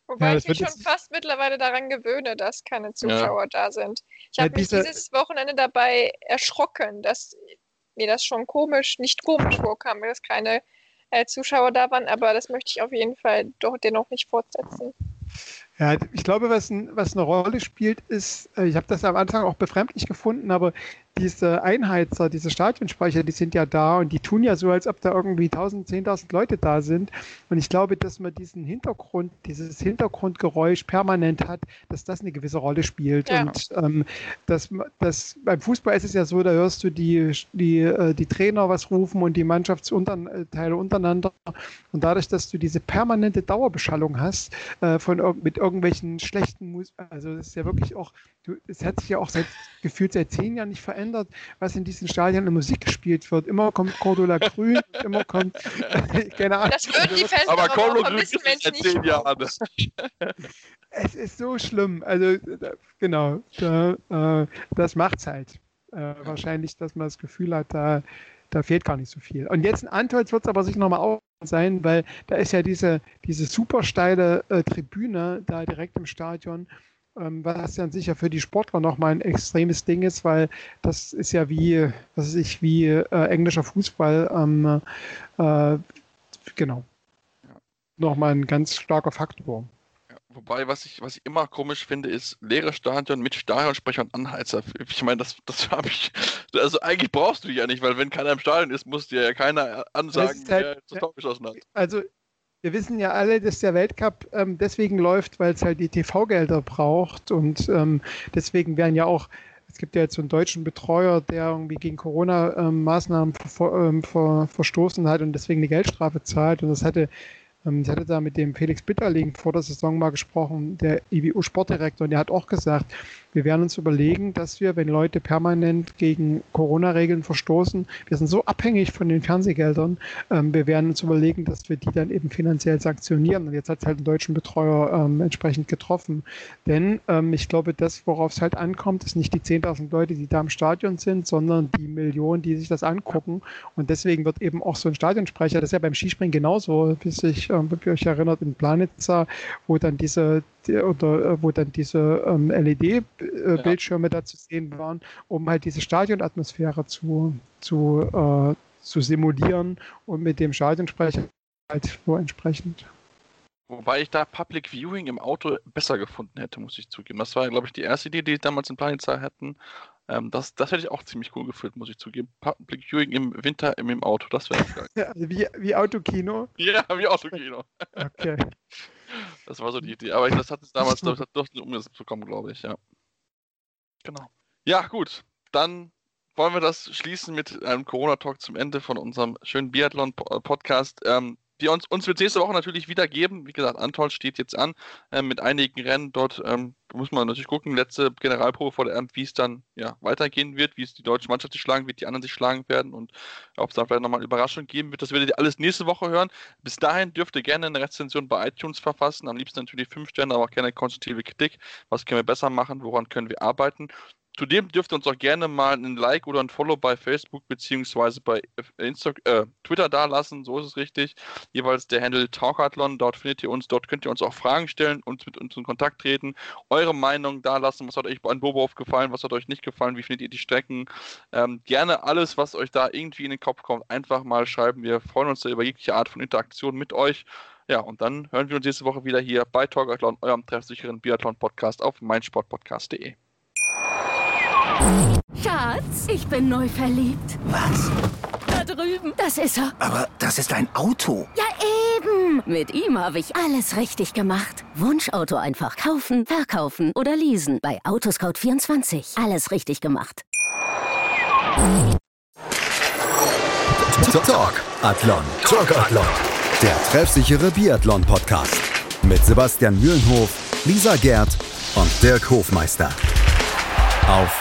Wobei ja, ich mich schon fast mittlerweile daran gewöhne, dass keine Zuschauer ja. da sind. Ich habe ja, mich dieses Wochenende dabei erschrocken, dass mir das schon komisch, nicht komisch vorkam, dass keine äh, Zuschauer da waren, aber das möchte ich auf jeden Fall doch dennoch nicht fortsetzen. Ja, ich glaube, was, ein, was eine Rolle spielt, ist, äh, ich habe das am Anfang auch befremdlich gefunden, aber diese Einheizer, diese Stadionsprecher, die sind ja da und die tun ja so, als ob da irgendwie 1000, 10.000 Leute da sind. Und ich glaube, dass man diesen Hintergrund, dieses Hintergrundgeräusch permanent hat, dass das eine gewisse Rolle spielt. Ja. Und ähm, das, das, beim Fußball ist es ja so, da hörst du die, die, äh, die Trainer was rufen und die Mannschaftsteile untereinander. Und dadurch, dass du diese permanente Dauerbeschallung hast, äh, von, mit irgendwelchen schlechten Musik, also das ist ja wirklich auch, es hat sich ja auch seit, gefühlt seit zehn Jahren nicht verändert was in diesen Stadien in Musik gespielt wird. Immer kommt Cordula Grün, immer kommt, keine Ahnung. Das würden die Fans aber Cordula Grün ist seit zehn Jahren. es ist so schlimm. Also, genau, da, äh, das macht's halt. Äh, wahrscheinlich, dass man das Gefühl hat, da, da fehlt gar nicht so viel. Und jetzt in Antolz wird es aber sich nochmal auch sein, weil da ist ja diese, diese super steile äh, Tribüne da direkt im Stadion ähm, was ja sicher für die Sportler nochmal ein extremes Ding ist, weil das ist ja wie, was weiß ich, wie äh, englischer Fußball. Ähm, äh, genau. Ja. Nochmal ein ganz starker Faktor. Wobei, was ich, was ich immer komisch finde, ist leere Stadion mit Stadionsprecher und Anheizer. Ich meine, das, das habe ich. Also eigentlich brauchst du die ja nicht, weil wenn keiner im Stadion ist, muss dir ja keiner ansagen, halt, wer das Tor geschossen hat. Also wir wissen ja alle, dass der Weltcup ähm, deswegen läuft, weil es halt die TV-Gelder braucht und ähm, deswegen werden ja auch es gibt ja jetzt so einen deutschen Betreuer, der irgendwie gegen Corona-Maßnahmen ähm, ver, ähm, ver, verstoßen hat und deswegen eine Geldstrafe zahlt. Und das hatte ich hatte da mit dem Felix Bitterling vor der Saison mal gesprochen, der IWU-Sportdirektor, und der hat auch gesagt, wir werden uns überlegen, dass wir, wenn Leute permanent gegen Corona-Regeln verstoßen, wir sind so abhängig von den Fernsehgeldern, ähm, wir werden uns überlegen, dass wir die dann eben finanziell sanktionieren. Und jetzt hat es halt einen deutschen Betreuer ähm, entsprechend getroffen. Denn ähm, ich glaube, das, worauf es halt ankommt, ist nicht die 10.000 Leute, die da im Stadion sind, sondern die Millionen, die sich das angucken. Und deswegen wird eben auch so ein Stadionsprecher, das ist ja beim Skispringen genauso, bis ich ähm, ob ihr euch erinnert, in Planitza, wo dann diese oder äh, wo dann diese ähm, LED-Bildschirme ja. da zu sehen waren, um halt diese Stadionatmosphäre zu, zu, äh, zu simulieren und mit dem Stadionsprecher halt nur entsprechend. Wobei ich da Public Viewing im Auto besser gefunden hätte, muss ich zugeben. Das war, glaube ich, die erste Idee, die sie damals in Planitza hatten. Ähm, das, das hätte ich auch ziemlich cool gefühlt, muss ich zugeben. Public Viewing im Winter im, im Auto, das wäre geil. Ja, wie, wie Autokino? Ja, wie Autokino. Okay. Das war so die Idee. Aber das hat es damals, das hat doch umgesetzt bekommen, glaube ich, ja. Genau. Ja, gut. Dann wollen wir das schließen mit einem Corona-Talk zum Ende von unserem schönen Biathlon-Podcast. Ähm, die uns, uns wird nächste Woche natürlich wieder geben. Wie gesagt, Antol steht jetzt an äh, mit einigen Rennen. Dort ähm, muss man natürlich gucken, letzte Generalprobe vor der Ernte, wie es dann ja, weitergehen wird, wie es die deutsche Mannschaft sich schlagen wird, die anderen sich schlagen werden und ob es da vielleicht nochmal eine Überraschung geben wird. Das werdet ihr alles nächste Woche hören. Bis dahin dürft ihr gerne eine Rezension bei iTunes verfassen. Am liebsten natürlich fünf Sterne, aber auch gerne konstruktive Kritik. Was können wir besser machen? Woran können wir arbeiten? Zudem dürft ihr uns auch gerne mal ein Like oder ein Follow bei Facebook bzw. bei Insta äh, Twitter dalassen, so ist es richtig. Jeweils der Handle Talkathlon, dort findet ihr uns, dort könnt ihr uns auch Fragen stellen und mit uns in Kontakt treten, eure Meinung dalassen, was hat euch an Bobo gefallen, was hat euch nicht gefallen, wie findet ihr die Strecken. Ähm, gerne alles, was euch da irgendwie in den Kopf kommt, einfach mal schreiben. Wir freuen uns da über jegliche Art von Interaktion mit euch. Ja, und dann hören wir uns nächste Woche wieder hier bei Talkathlon, eurem treffsicheren Biathlon-Podcast auf meinsportpodcast.de. Schatz, ich bin neu verliebt. Was? Da drüben. Das ist er. Aber das ist ein Auto. Ja, eben. Mit ihm habe ich alles richtig gemacht. Wunschauto einfach kaufen, verkaufen oder leasen. Bei Autoscout24. Alles richtig gemacht. Talk Athlon. Talk Athlon. Der treffsichere Biathlon-Podcast. Mit Sebastian Mühlenhof, Lisa Gerd und Dirk Hofmeister. Auf